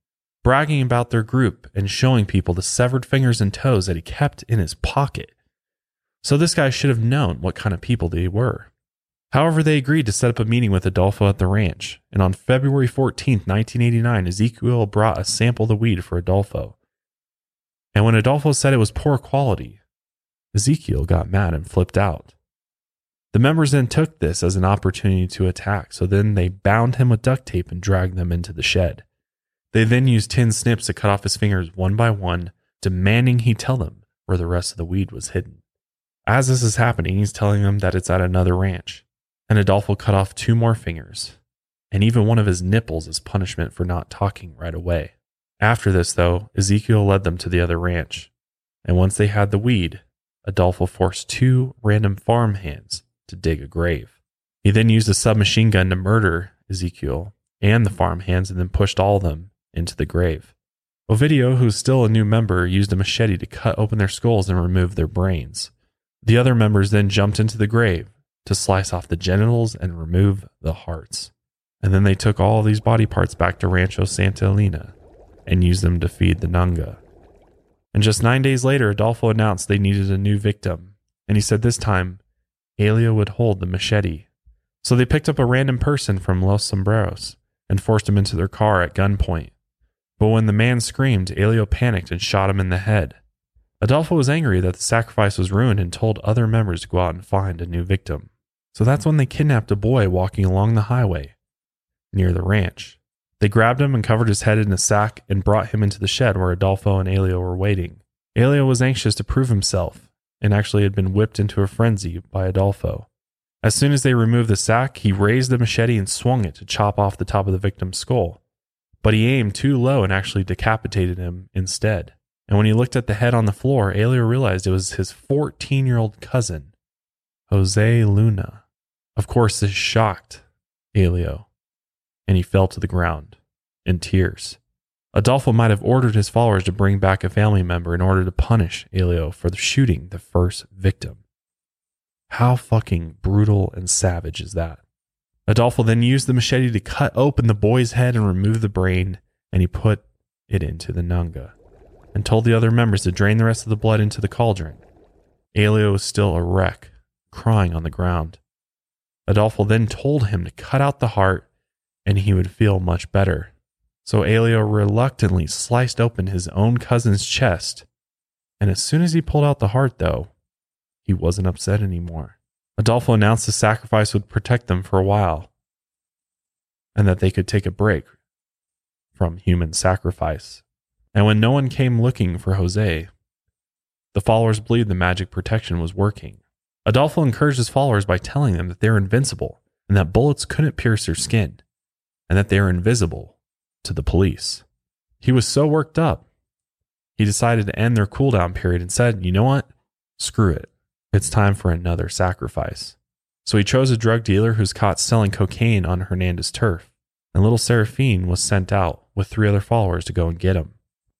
bragging about their group and showing people the severed fingers and toes that he kept in his pocket. So this guy should have known what kind of people they were. However, they agreed to set up a meeting with Adolfo at the ranch, and on February 14, 1989, Ezekiel brought a sample of the weed for Adolfo. And when Adolfo said it was poor quality, Ezekiel got mad and flipped out. The members then took this as an opportunity to attack, so then they bound him with duct tape and dragged them into the shed. They then used tin snips to cut off his fingers one by one, demanding he tell them where the rest of the weed was hidden. As this is happening, he's telling them that it's at another ranch, and Adolfo cut off two more fingers, and even one of his nipples as punishment for not talking right away. After this, though, Ezekiel led them to the other ranch, and once they had the weed, Adolfo forced two random farm hands to dig a grave. He then used a submachine gun to murder Ezekiel and the farm hands and then pushed all of them into the grave. Ovidio, who's still a new member, used a machete to cut open their skulls and remove their brains. The other members then jumped into the grave to slice off the genitals and remove the hearts. And then they took all these body parts back to Rancho Santa Elena and used them to feed the Nganga. And just nine days later, Adolfo announced they needed a new victim. And he said this time, Elio would hold the machete. So they picked up a random person from Los Sombreros and forced him into their car at gunpoint. But when the man screamed, Elio panicked and shot him in the head. Adolfo was angry that the sacrifice was ruined and told other members to go out and find a new victim. So that's when they kidnapped a boy walking along the highway near the ranch. They grabbed him and covered his head in a sack and brought him into the shed where Adolfo and Elio were waiting. Elio was anxious to prove himself and actually had been whipped into a frenzy by Adolfo. As soon as they removed the sack, he raised the machete and swung it to chop off the top of the victim's skull. But he aimed too low and actually decapitated him instead. And when he looked at the head on the floor, Elio realized it was his 14 year old cousin, Jose Luna. Of course, this shocked Elio, and he fell to the ground in tears. Adolfo might have ordered his followers to bring back a family member in order to punish Elio for the shooting the first victim. How fucking brutal and savage is that? Adolfo then used the machete to cut open the boy's head and remove the brain, and he put it into the nganga and told the other members to drain the rest of the blood into the cauldron. Elio was still a wreck, crying on the ground. Adolfo then told him to cut out the heart and he would feel much better. So Elio reluctantly sliced open his own cousin's chest, and as soon as he pulled out the heart, though, he wasn't upset anymore. Adolfo announced the sacrifice would protect them for a while, and that they could take a break from human sacrifice. And when no one came looking for Jose, the followers believed the magic protection was working. Adolfo encouraged his followers by telling them that they're invincible and that bullets couldn't pierce their skin, and that they are invisible to the police. He was so worked up, he decided to end their cooldown period and said, You know what? Screw it. It's time for another sacrifice. So he chose a drug dealer who's caught selling cocaine on Hernandez turf, and little Seraphine was sent out with three other followers to go and get him.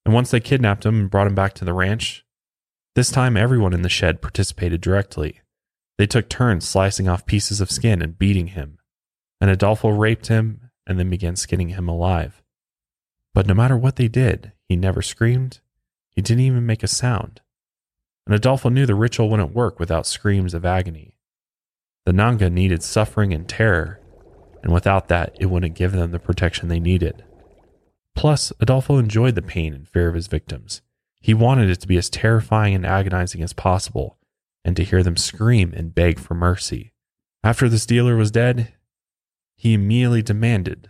And once they kidnapped him and brought him back to the ranch, this time everyone in the shed participated directly. They took turns slicing off pieces of skin and beating him, and Adolfo raped him and then began skinning him alive. But no matter what they did, he never screamed. He didn't even make a sound. And Adolfo knew the ritual wouldn't work without screams of agony. The Nganga needed suffering and terror, and without that, it wouldn't give them the protection they needed. Plus, Adolfo enjoyed the pain and fear of his victims. He wanted it to be as terrifying and agonizing as possible, and to hear them scream and beg for mercy. After this dealer was dead, he immediately demanded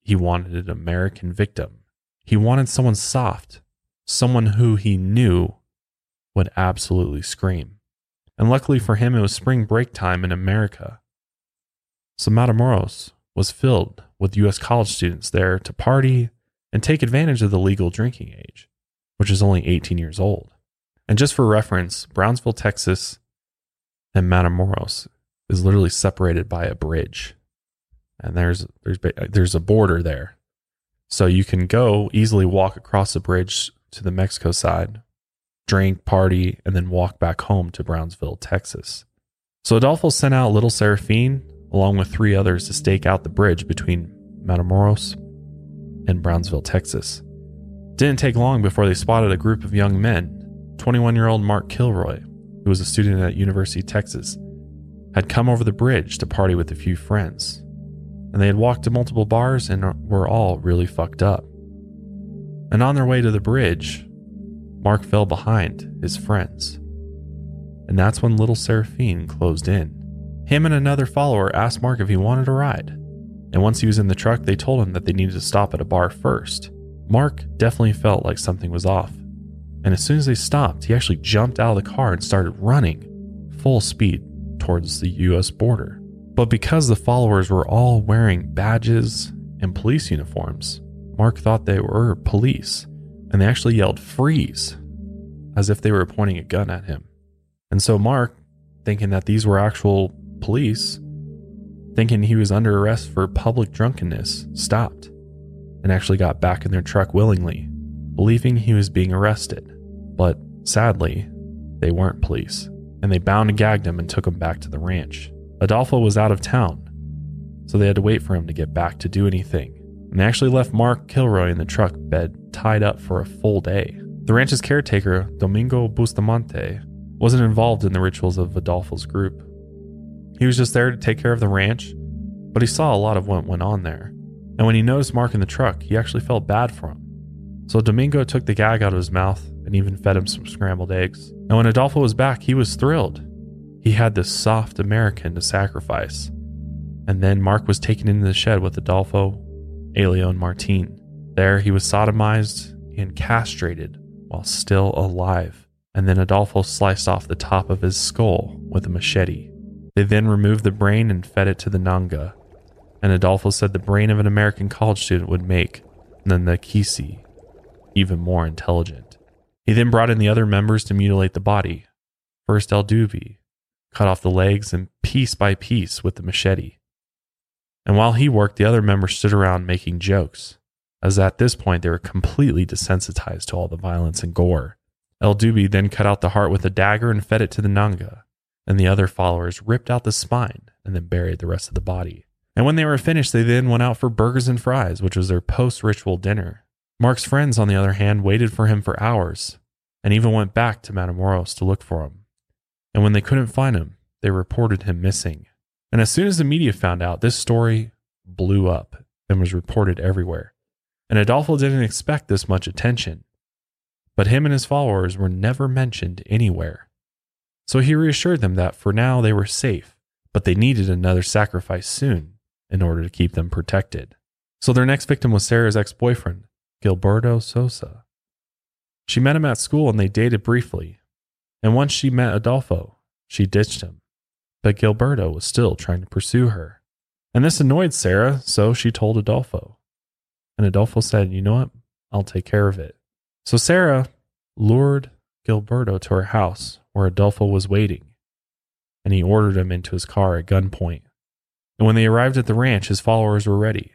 he wanted an American victim he wanted someone soft, someone who he knew would absolutely scream. And luckily for him, it was spring break time in America. So Matamoros was filled with U.S. college students there to party and take advantage of the legal drinking age, which is only 18 years old. And just for reference, Brownsville, Texas, and Matamoros is literally separated by a bridge, and there's there's there's a border there. So you can go easily walk across the bridge to the Mexico side, drink, party, and then walk back home to Brownsville, Texas. So Adolfo sent out little Seraphine along with three others to stake out the bridge between Matamoros and Brownsville, Texas. Didn't take long before they spotted a group of young men. 21 year old Mark Kilroy, who was a student at University of Texas, had come over the bridge to party with a few friends. And they had walked to multiple bars and were all really fucked up. And on their way to the bridge, Mark fell behind his friends. And that's when little Seraphine closed in. Him and another follower asked Mark if he wanted a ride. And once he was in the truck, they told him that they needed to stop at a bar first. Mark definitely felt like something was off. And as soon as they stopped, he actually jumped out of the car and started running full speed towards the US border. But because the followers were all wearing badges and police uniforms, Mark thought they were police, and they actually yelled freeze as if they were pointing a gun at him. And so Mark, thinking that these were actual police, thinking he was under arrest for public drunkenness, stopped and actually got back in their truck willingly, believing he was being arrested. But sadly, they weren't police, and they bound and gagged him and took him back to the ranch. Adolfo was out of town, so they had to wait for him to get back to do anything. And they actually left Mark Kilroy in the truck bed tied up for a full day. The ranch's caretaker, Domingo Bustamante, wasn't involved in the rituals of Adolfo's group. He was just there to take care of the ranch, but he saw a lot of what went on there. And when he noticed Mark in the truck, he actually felt bad for him. So Domingo took the gag out of his mouth and even fed him some scrambled eggs. And when Adolfo was back, he was thrilled. He had this soft American to sacrifice. And then Mark was taken into the shed with Adolfo, Elio, and Martin. There he was sodomized and castrated while still alive. And then Adolfo sliced off the top of his skull with a machete. They then removed the brain and fed it to the Nganga. And Adolfo said the brain of an American college student would make the Nkisi even more intelligent. He then brought in the other members to mutilate the body. First El Dubi cut off the legs and piece by piece with the machete. And while he worked, the other members stood around making jokes, as at this point they were completely desensitized to all the violence and gore. El Dubi then cut out the heart with a dagger and fed it to the Nganga, and the other followers ripped out the spine and then buried the rest of the body. And when they were finished, they then went out for burgers and fries, which was their post ritual dinner. Mark's friends, on the other hand, waited for him for hours and even went back to Matamoros to look for him. And when they couldn't find him, they reported him missing. And as soon as the media found out, this story blew up and was reported everywhere. And Adolfo didn't expect this much attention. But him and his followers were never mentioned anywhere. So he reassured them that for now they were safe, but they needed another sacrifice soon in order to keep them protected. So their next victim was Sarah's ex boyfriend, Gilberto Sosa. She met him at school and they dated briefly. And once she met Adolfo, she ditched him. But Gilberto was still trying to pursue her. And this annoyed Sarah, so she told Adolfo. And Adolfo said, You know what? I'll take care of it. So Sarah lured Gilberto to her house where Adolfo was waiting, and he ordered him into his car at gunpoint. And when they arrived at the ranch, his followers were ready.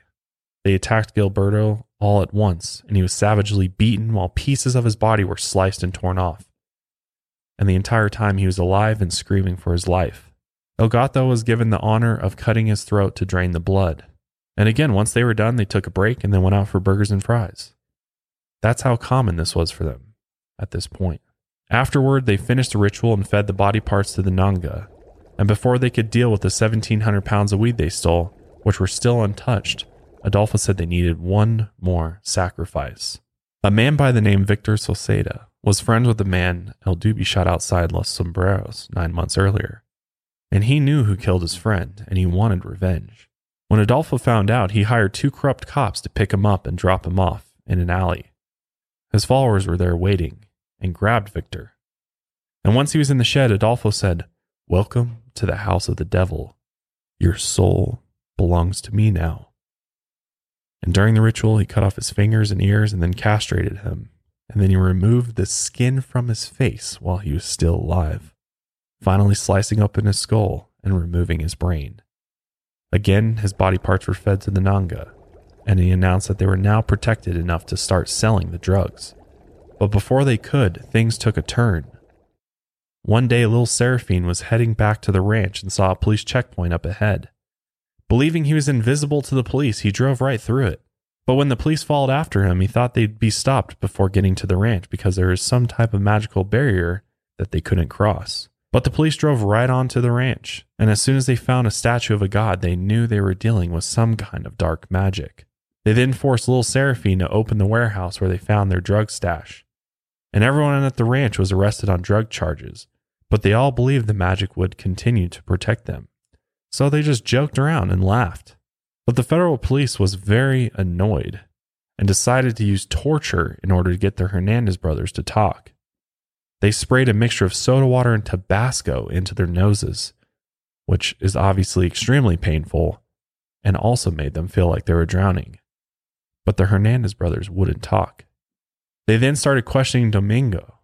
They attacked Gilberto all at once, and he was savagely beaten while pieces of his body were sliced and torn off. And the entire time he was alive and screaming for his life. El Gato was given the honor of cutting his throat to drain the blood. And again, once they were done, they took a break and then went out for burgers and fries. That's how common this was for them at this point. Afterward, they finished the ritual and fed the body parts to the Nganga. And before they could deal with the 1,700 pounds of weed they stole, which were still untouched, Adolfo said they needed one more sacrifice. A man by the name Victor Sauceda was friends with the man El Dubi shot outside Los Sombreros nine months earlier. And he knew who killed his friend, and he wanted revenge. When Adolfo found out, he hired two corrupt cops to pick him up and drop him off in an alley. His followers were there waiting and grabbed Victor. And once he was in the shed, Adolfo said, Welcome to the house of the devil. Your soul belongs to me now. And during the ritual, he cut off his fingers and ears and then castrated him. And then he removed the skin from his face while he was still alive, finally slicing open his skull and removing his brain. Again, his body parts were fed to the Nganga, and he announced that they were now protected enough to start selling the drugs. But before they could, things took a turn. One day, little Seraphine was heading back to the ranch and saw a police checkpoint up ahead. Believing he was invisible to the police, he drove right through it. But when the police followed after him, he thought they'd be stopped before getting to the ranch because there is some type of magical barrier that they couldn't cross. But the police drove right onto the ranch, and as soon as they found a statue of a god, they knew they were dealing with some kind of dark magic. They then forced little Seraphine to open the warehouse where they found their drug stash. And everyone at the ranch was arrested on drug charges, but they all believed the magic would continue to protect them. So they just joked around and laughed. But the federal police was very annoyed and decided to use torture in order to get the Hernandez brothers to talk. They sprayed a mixture of soda water and Tabasco into their noses, which is obviously extremely painful and also made them feel like they were drowning. But the Hernandez brothers wouldn't talk. They then started questioning Domingo,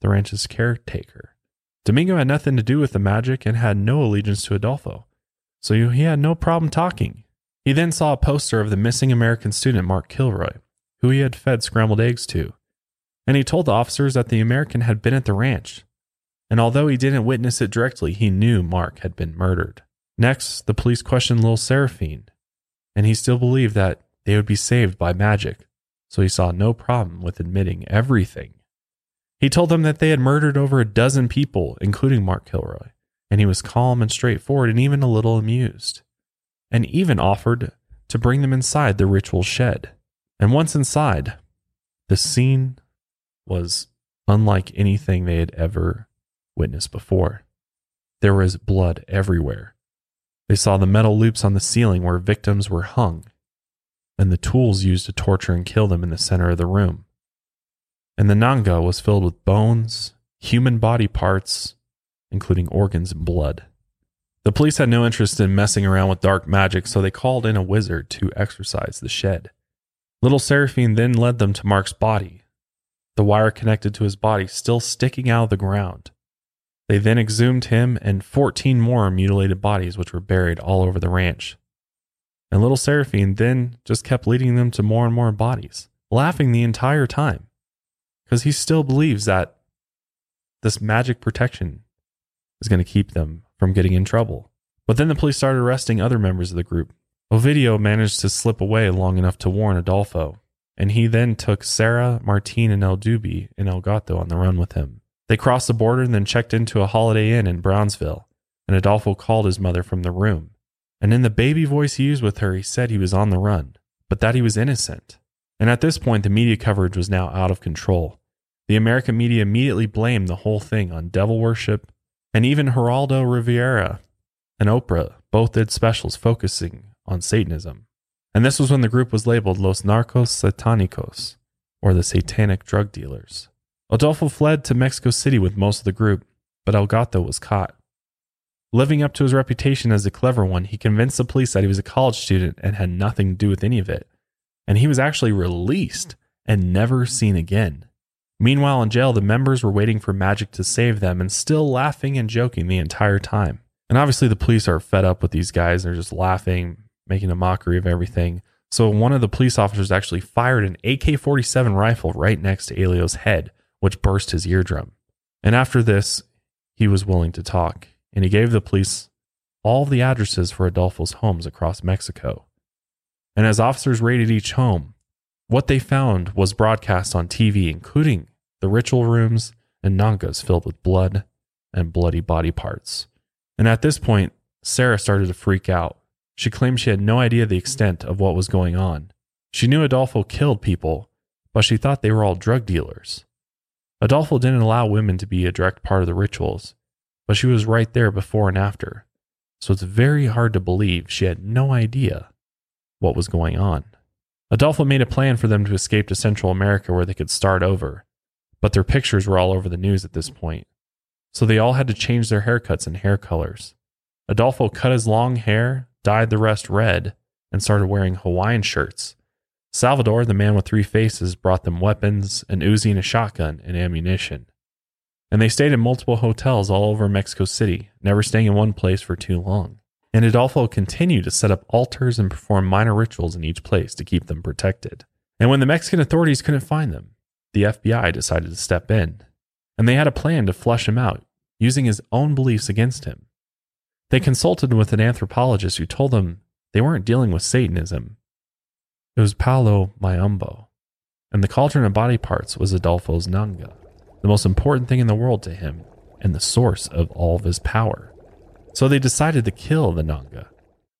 the ranch's caretaker. Domingo had nothing to do with the magic and had no allegiance to Adolfo, so he had no problem talking. He then saw a poster of the missing American student Mark Kilroy, who he had fed scrambled eggs to, and he told the officers that the American had been at the ranch. And although he didn't witness it directly, he knew Mark had been murdered. Next, the police questioned Lil Seraphine, and he still believed that they would be saved by magic, so he saw no problem with admitting everything. He told them that they had murdered over a dozen people, including Mark Kilroy, and he was calm and straightforward and even a little amused and even offered to bring them inside the ritual shed. And once inside, the scene was unlike anything they had ever witnessed before. There was blood everywhere. They saw the metal loops on the ceiling where victims were hung, and the tools used to torture and kill them in the center of the room. And the Nganga was filled with bones, human body parts, including organs and blood. The police had no interest in messing around with dark magic, so they called in a wizard to exorcise the shed. Little Seraphine then led them to Mark's body, the wire connected to his body still sticking out of the ground. They then exhumed him and 14 more mutilated bodies, which were buried all over the ranch. And little Seraphine then just kept leading them to more and more bodies, laughing the entire time, because he still believes that this magic protection is going to keep them from getting in trouble. But then the police started arresting other members of the group. Ovidio managed to slip away long enough to warn Adolfo, and he then took Sarah, Martine, and El Dubi and El Gato on the run with him. They crossed the border and then checked into a Holiday Inn in Brownsville, and Adolfo called his mother from the room. And in the baby voice he used with her, he said he was on the run, but that he was innocent. And at this point, the media coverage was now out of control. The American media immediately blamed the whole thing on devil worship and even Geraldo Rivera and Oprah both did specials focusing on Satanism. And this was when the group was labeled Los Narcos Satanicos, or the Satanic Drug Dealers. Adolfo fled to Mexico City with most of the group, but El Gato was caught. Living up to his reputation as a clever one, he convinced the police that he was a college student and had nothing to do with any of it. And he was actually released and never seen again. Meanwhile, in jail, the members were waiting for magic to save them and still laughing and joking the entire time. And obviously, the police are fed up with these guys. They're just laughing, making a mockery of everything. So, one of the police officers actually fired an AK 47 rifle right next to Elio's head, which burst his eardrum. And after this, he was willing to talk, and he gave the police all the addresses for Adolfo's homes across Mexico. And as officers raided each home, what they found was broadcast on TV, including the ritual rooms and ngangas filled with blood and bloody body parts. And at this point, Sarah started to freak out. She claimed she had no idea the extent of what was going on. She knew Adolfo killed people, but she thought they were all drug dealers. Adolfo didn't allow women to be a direct part of the rituals, but she was right there before and after. So it's very hard to believe she had no idea what was going on. Adolfo made a plan for them to escape to Central America where they could start over, but their pictures were all over the news at this point. So they all had to change their haircuts and hair colors. Adolfo cut his long hair, dyed the rest red, and started wearing Hawaiian shirts. Salvador, the man with three faces, brought them weapons, an Uzi and a shotgun, and ammunition. And they stayed in multiple hotels all over Mexico City, never staying in one place for too long and Adolfo continued to set up altars and perform minor rituals in each place to keep them protected. And when the Mexican authorities couldn't find them, the FBI decided to step in, and they had a plan to flush him out, using his own beliefs against him. They consulted with an anthropologist who told them they weren't dealing with Satanism, It was Palo Mayombe, and the cauldron of body parts was Adolfo's Nganga, the most important thing in the world to him and the source of all of his power. So they decided to kill the Nganga,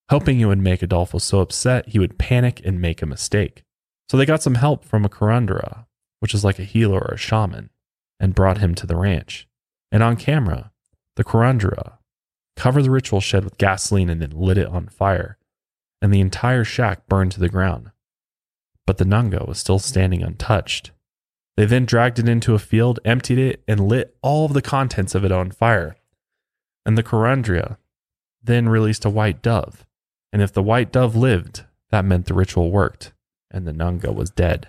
hoping it would make Adolfo so upset he would panic and make a mistake. So they got some help from a curandera, which is like a healer or a shaman, and brought him to the ranch. And on camera, the curandera covered the ritual shed with gasoline and then lit it on fire, and the entire shack burned to the ground. But the Nganga was still standing untouched. They then dragged it into a field, emptied it, and lit all of the contents of it on fire. And the curandera then released a white dove. And if the white dove lived, that meant the ritual worked, and the Nganga was dead.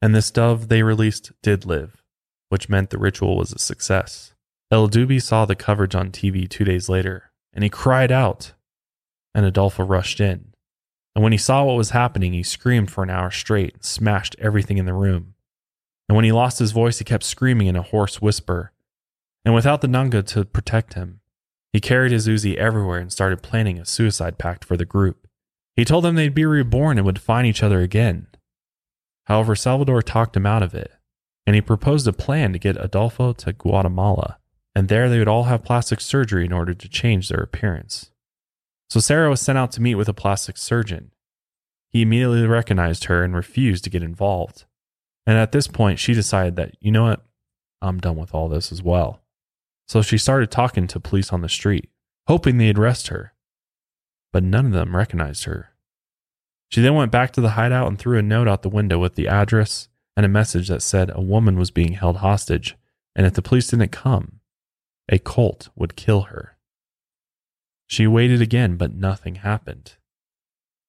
And this dove they released did live, which meant the ritual was a success. El Dubi saw the coverage on TV two days later, and he cried out, and Adolfo rushed in. And when he saw what was happening, he screamed for an hour straight and smashed everything in the room. And when he lost his voice, he kept screaming in a hoarse whisper. And without the Nganga to protect him, he carried his Uzi everywhere and started planning a suicide pact for the group. He told them they'd be reborn and would find each other again. However, Salvador talked him out of it, and he proposed a plan to get Adolfo to Guatemala, and there they would all have plastic surgery in order to change their appearance. So Sarah was sent out to meet with a plastic surgeon. He immediately recognized her and refused to get involved. And at this point, she decided that, you know what, I'm done with all this as well. So she started talking to police on the street, hoping they'd arrest her. But none of them recognized her. She then went back to the hideout and threw a note out the window with the address and a message that said a woman was being held hostage, and if the police didn't come, a cult would kill her. She waited again, but nothing happened.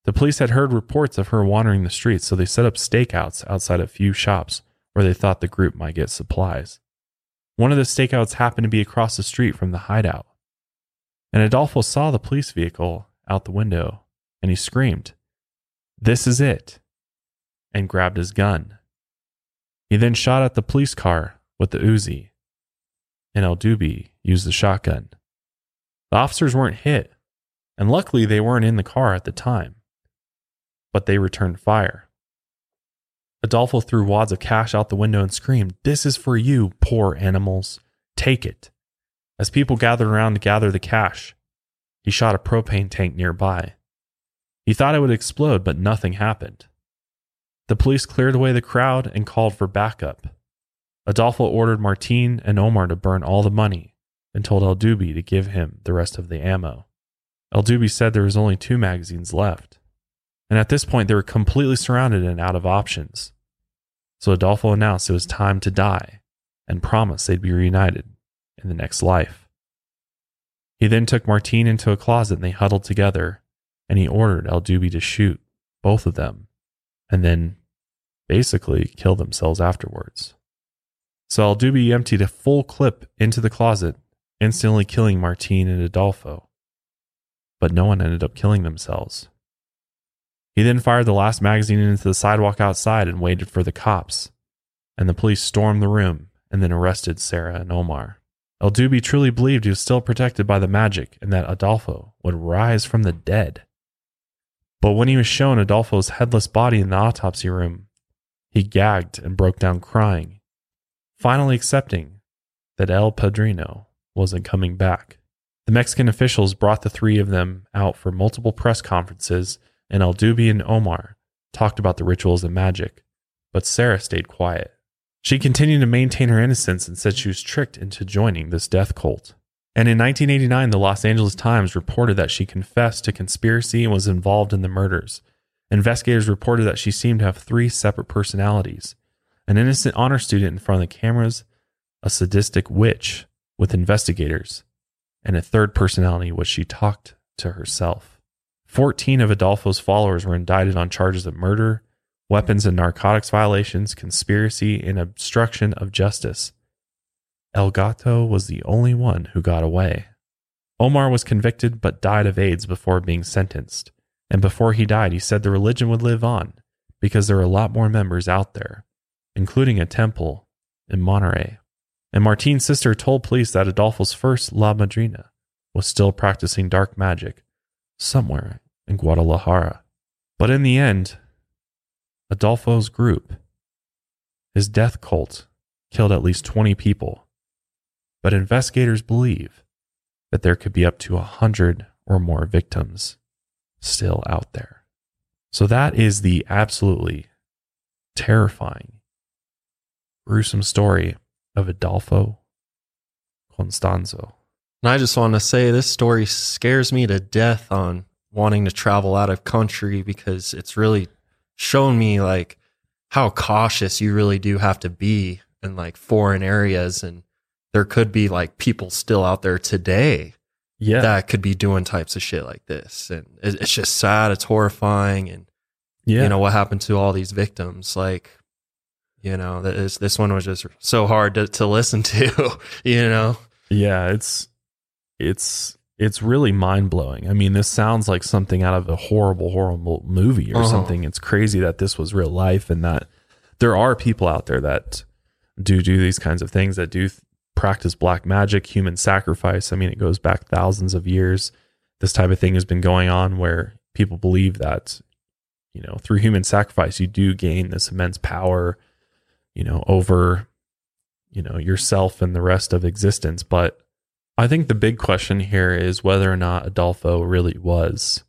The police had heard reports of her wandering the streets, so they set up stakeouts outside a few shops where they thought the group might get supplies. One of the stakeouts happened to be across the street from the hideout. And Adolfo saw the police vehicle out the window and he screamed, This is it, and grabbed his gun. He then shot at the police car with the Uzi, and El Dubi used the shotgun. The officers weren't hit, and luckily they weren't in the car at the time but they returned fire. Adolfo threw wads of cash out the window and screamed, This is for you, poor animals. Take it. As people gathered around to gather the cash, he shot a propane tank nearby. He thought it would explode, but nothing happened. The police cleared away the crowd and called for backup. Adolfo ordered Martin and Omar to burn all the money and told El Dubi to give him the rest of the ammo. El Dubi said there was only two magazines left. And at this point, they were completely surrounded and out of options. So Adolfo announced it was time to die and promised they'd be reunited in the next life. He then took Martine into a closet and they huddled together, and he ordered El Dubi to shoot both of them and then basically kill themselves afterwards. So El Dubi emptied a full clip into the closet, instantly killing Martine and Adolfo. But no one ended up killing themselves. He then fired the last magazine into the sidewalk outside and waited for the cops. And the police stormed the room and then arrested Sarah and Omar. El Dubi truly believed he was still protected by the magic and that Adolfo would rise from the dead. But when he was shown Adolfo's headless body in the autopsy room, he gagged and broke down crying, finally accepting that El Padrino wasn't coming back. The Mexican officials brought the three of them out for multiple press conferences and El Dubi and Omar talked about the rituals and magic, but Sarah stayed quiet. She continued to maintain her innocence and said she was tricked into joining this death cult. And in 1989, the Los Angeles Times reported that she confessed to conspiracy and was involved in the murders. Investigators reported that she seemed to have three separate personalities an innocent honor student in front of the cameras, a sadistic witch with investigators, and a third personality which she talked to herself. 14 of Adolfo's followers were indicted on charges of murder, weapons and narcotics violations, conspiracy, and obstruction of justice. El Gato was the only one who got away. Omar was convicted but died of AIDS before being sentenced. And before he died, he said the religion would live on because there are a lot more members out there, including a temple in Monterrey. And Martine's sister told police that Adolfo's first La Madrina was still practicing dark magic somewhere in Guadalajara. But in the end, Adolfo's group, his death cult, killed at least 20 people, but investigators believe that there could be up to 100 or more victims still out there. So that is the absolutely terrifying, gruesome story of Adolfo Constanzo. And I just want to say this story scares me to death on wanting to travel out of country because it's really shown me like how cautious you really do have to be in like foreign areas. And there could be like people still out there today Yeah. that could be doing types of shit like this. And it's just sad. It's horrifying. And yeah. you know what happened to all these victims? Like you know this this one was just so hard to, to listen to you know? Yeah, it's it's it's really mind blowing. I mean, this sounds like something out of a horrible, horrible movie or Uh-huh. something. It's crazy that this was real life and that there are people out there that do do these kinds of things that do th- practice black magic, human sacrifice. I mean, it goes back thousands of years. This type of thing has been going on where people believe that you know through human sacrifice you do gain this immense power, you know, over you know yourself and the rest of existence, but I think the big question here is whether or not Adolfo really was,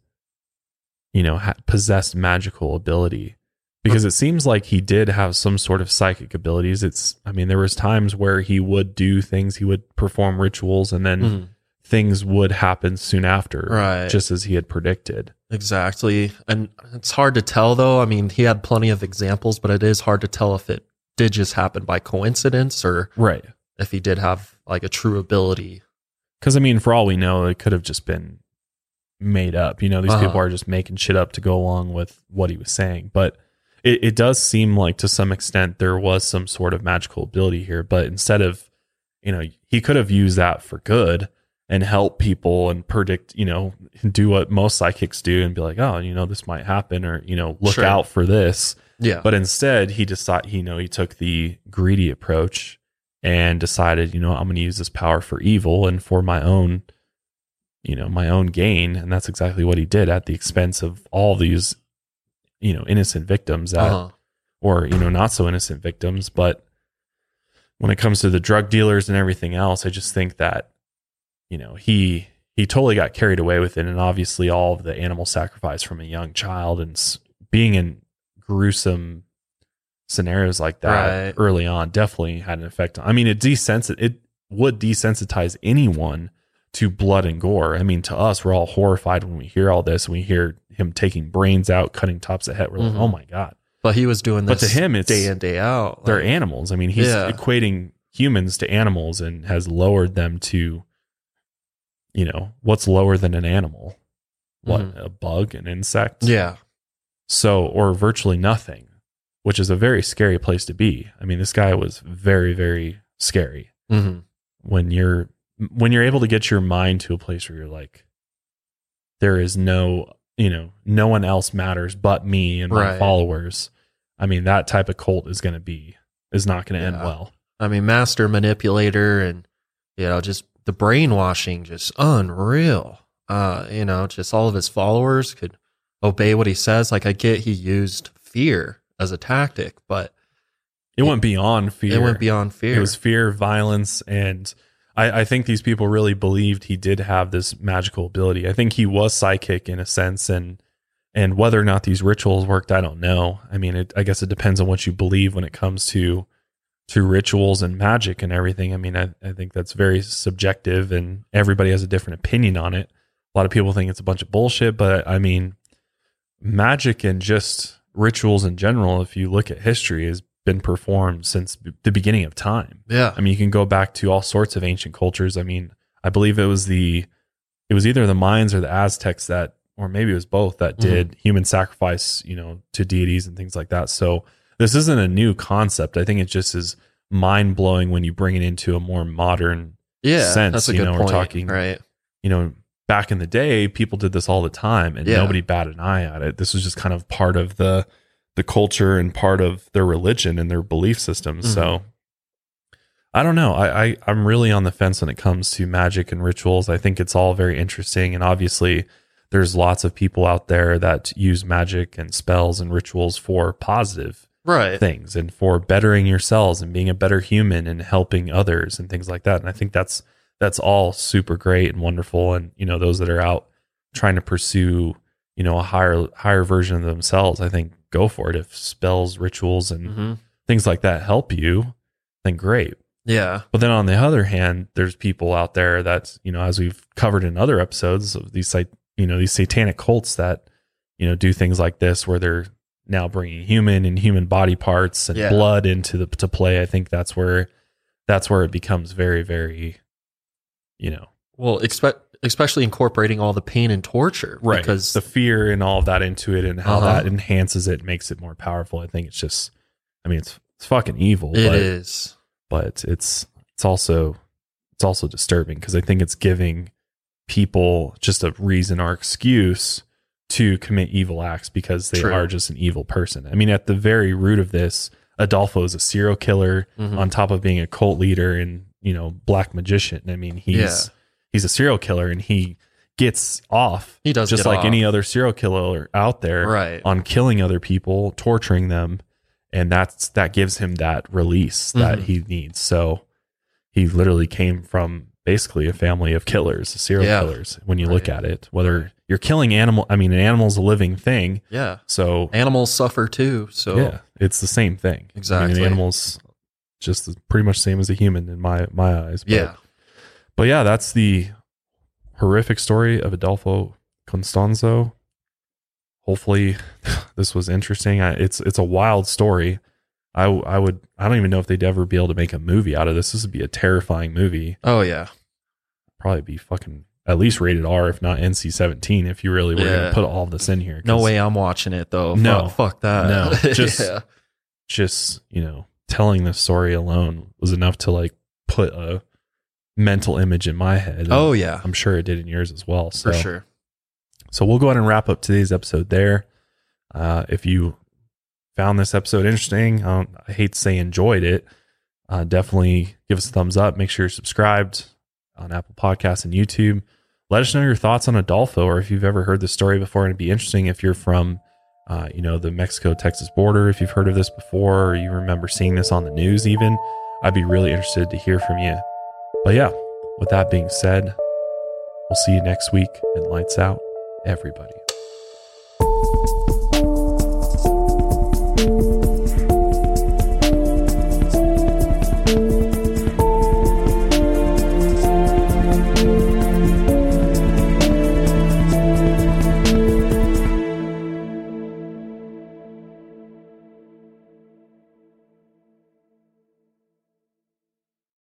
you know, ha- possessed magical ability. Because it seems like he did have some sort of psychic abilities. It's, I mean, there was times where he would do things, he would perform rituals, and then Mhm. things would happen soon after, Right. just as he had predicted. Exactly. And it's hard to tell though. I mean, he had plenty of examples, but it is hard to tell if it did just happen by coincidence or Right. if he did have like a true ability. Because I mean, for all we know, it could have just been made up. You know, these Uh-huh. people are just making shit up to go along with what he was saying. But it, it does seem like to some extent there was some sort of magical ability here. But instead of, you know, he could have used that for good and help people and predict, you know, do what most psychics do and be like, oh, you know, this might happen or, you know, look Sure. out for this. Yeah. But instead, he decided, you know, he took the greedy approach and decided, you know, I'm going to use this power for evil and for my own, you know, my own gain. And that's exactly what he did at the expense of all these, you know, innocent victims that, uh-huh. or, you know, not so innocent victims. But when it comes to the drug dealers and everything else, I just think that, you know, he, he totally got carried away with it. And obviously all of the animal sacrifice from a young child and being in gruesome scenarios like that Right. early on definitely had an effect. I mean, it desensit it would desensitize anyone to blood and gore. I mean, to us, we're all horrified when we hear all this we hear him taking brains out, cutting tops of head. We're Mhm. like, oh my god, But he was doing But to him, it's- day in, day out. they're animals. I mean, he's Yeah. equating humans to animals and has lowered them to, you know, what's lower than an animal? What Mhm. a bug, an insect? Yeah. So, or virtually nothing, which is a very scary place to be. I mean, this guy was very, very scary hmm when you're when you're able to get your mind to a place where you're like, there is no, you know, no one else matters but me and my Right. followers. I mean, that type of cult is going to be is not going to end well. I mean, master manipulator and, you know, just the brainwashing, just unreal. Uh, you know, just all of his followers could obey what he says. Like, I get he used fear as a tactic, but It went beyond fear. it went beyond fear. It was fear, violence, and I, I think these people really believed he did have this magical ability. I think he was psychic in a sense, and and whether or not these rituals worked, I don't know. I mean, it, I guess it depends on what you believe when it comes to to rituals and magic and everything. I mean, I, I think that's very subjective, and everybody has a different opinion on it. A lot of people think it's a bunch of bullshit, but I mean, magic and just rituals in general, if you look at history, has been performed since b- the beginning of time. yeah. I mean, you can go back to all sorts of ancient cultures. I mean, I believe it was the, it was either the Mayans or the Aztecs that, or maybe it was both that mm-hmm. did human sacrifice, you know, to deities and things like that. So this isn't a new concept. I think it just is mind blowing when you bring it into a more modern, yeah. sense, That's a you good know, we're talking- right. you know, back in the day, people did this all the time and Yeah. nobody batted an eye at it. This was just kind of part of the the culture and part of their religion and their belief system. Mm-hmm. So I don't know. I, I I'm really on the fence when it comes to magic and rituals. I think it's all very interesting and obviously there's lots of people out there that use magic and spells and rituals for positive Right. things and for bettering yourselves and being a better human and helping others and things like that. And I think that's that's all super great and wonderful. And you know, those that are out trying to pursue, you know, a higher higher version of themselves, I think go for it. If spells, rituals, and hmm things like that help you, then great. Yeah. But then on the other hand, there's people out there that, you know, as we've covered in other episodes of these, sat- you know, these satanic cults that, you know, do things like this where they're now bringing human and human body parts and Yeah. blood into the to play. I think that's where that's where it becomes very, very, you know, Well, expect especially incorporating all the pain and torture, right Because the fear and all of that into it and how Uh-huh. that enhances it, makes it more powerful. I think it's just, I mean, it's it's fucking evil. it but, is. but it's it's also it's also disturbing because I think it's giving people just a reason or excuse to commit evil acts because they True. are just an evil person. I mean, at the very root of this, Adolfo is a serial killer Mhm. on top of being a cult leader and you know black magician. I mean, he's Yeah. he's a serial killer and he gets off He does just like off. any other serial killer out there Right. on killing other people, torturing them, and that's that gives him that release that Mhm. he needs. So he literally came from basically a family of killers, serial Yeah. killers. When you look at it, whether you're killing animal, I mean, an animal's a living thing, Yeah. so Animals suffer too. So yeah, it's the same thing. I mean, Exactly. animal's just pretty much same as a human in my my eyes. But, yeah. but yeah, that's the horrific story of Adolfo Constanzo. Hopefully, this was interesting. I, it's it's a wild story. I I would I don't even know if they'd ever be able to make a movie out of this. This would be a terrifying movie. Oh yeah. Probably be fucking at least rated R, if not NC seventeen. If you really were Yeah. to put all this in here, no way I'm watching it though. No. Fuck, fuck that. No, just- yeah. Just you know, telling the story alone was enough to like put a mental image in my head. Oh yeah. I'm sure it did in yours as well. So For sure. So we'll go ahead and wrap up today's episode there. Uh, if you found this episode interesting, I, don't, I hate to say enjoyed it, uh, definitely give us a thumbs up. Make sure you're subscribed on Apple Podcasts and YouTube. Let us know your thoughts on Adolfo, or if you've ever heard the story before. And it'd be interesting if you're from, uh, you know, the Mexico-Texas border. If you've heard of this before, or you remember seeing this on the news, even, I'd be really interested to hear from you. But yeah, with that being said, we'll see you next week. And lights out, everybody.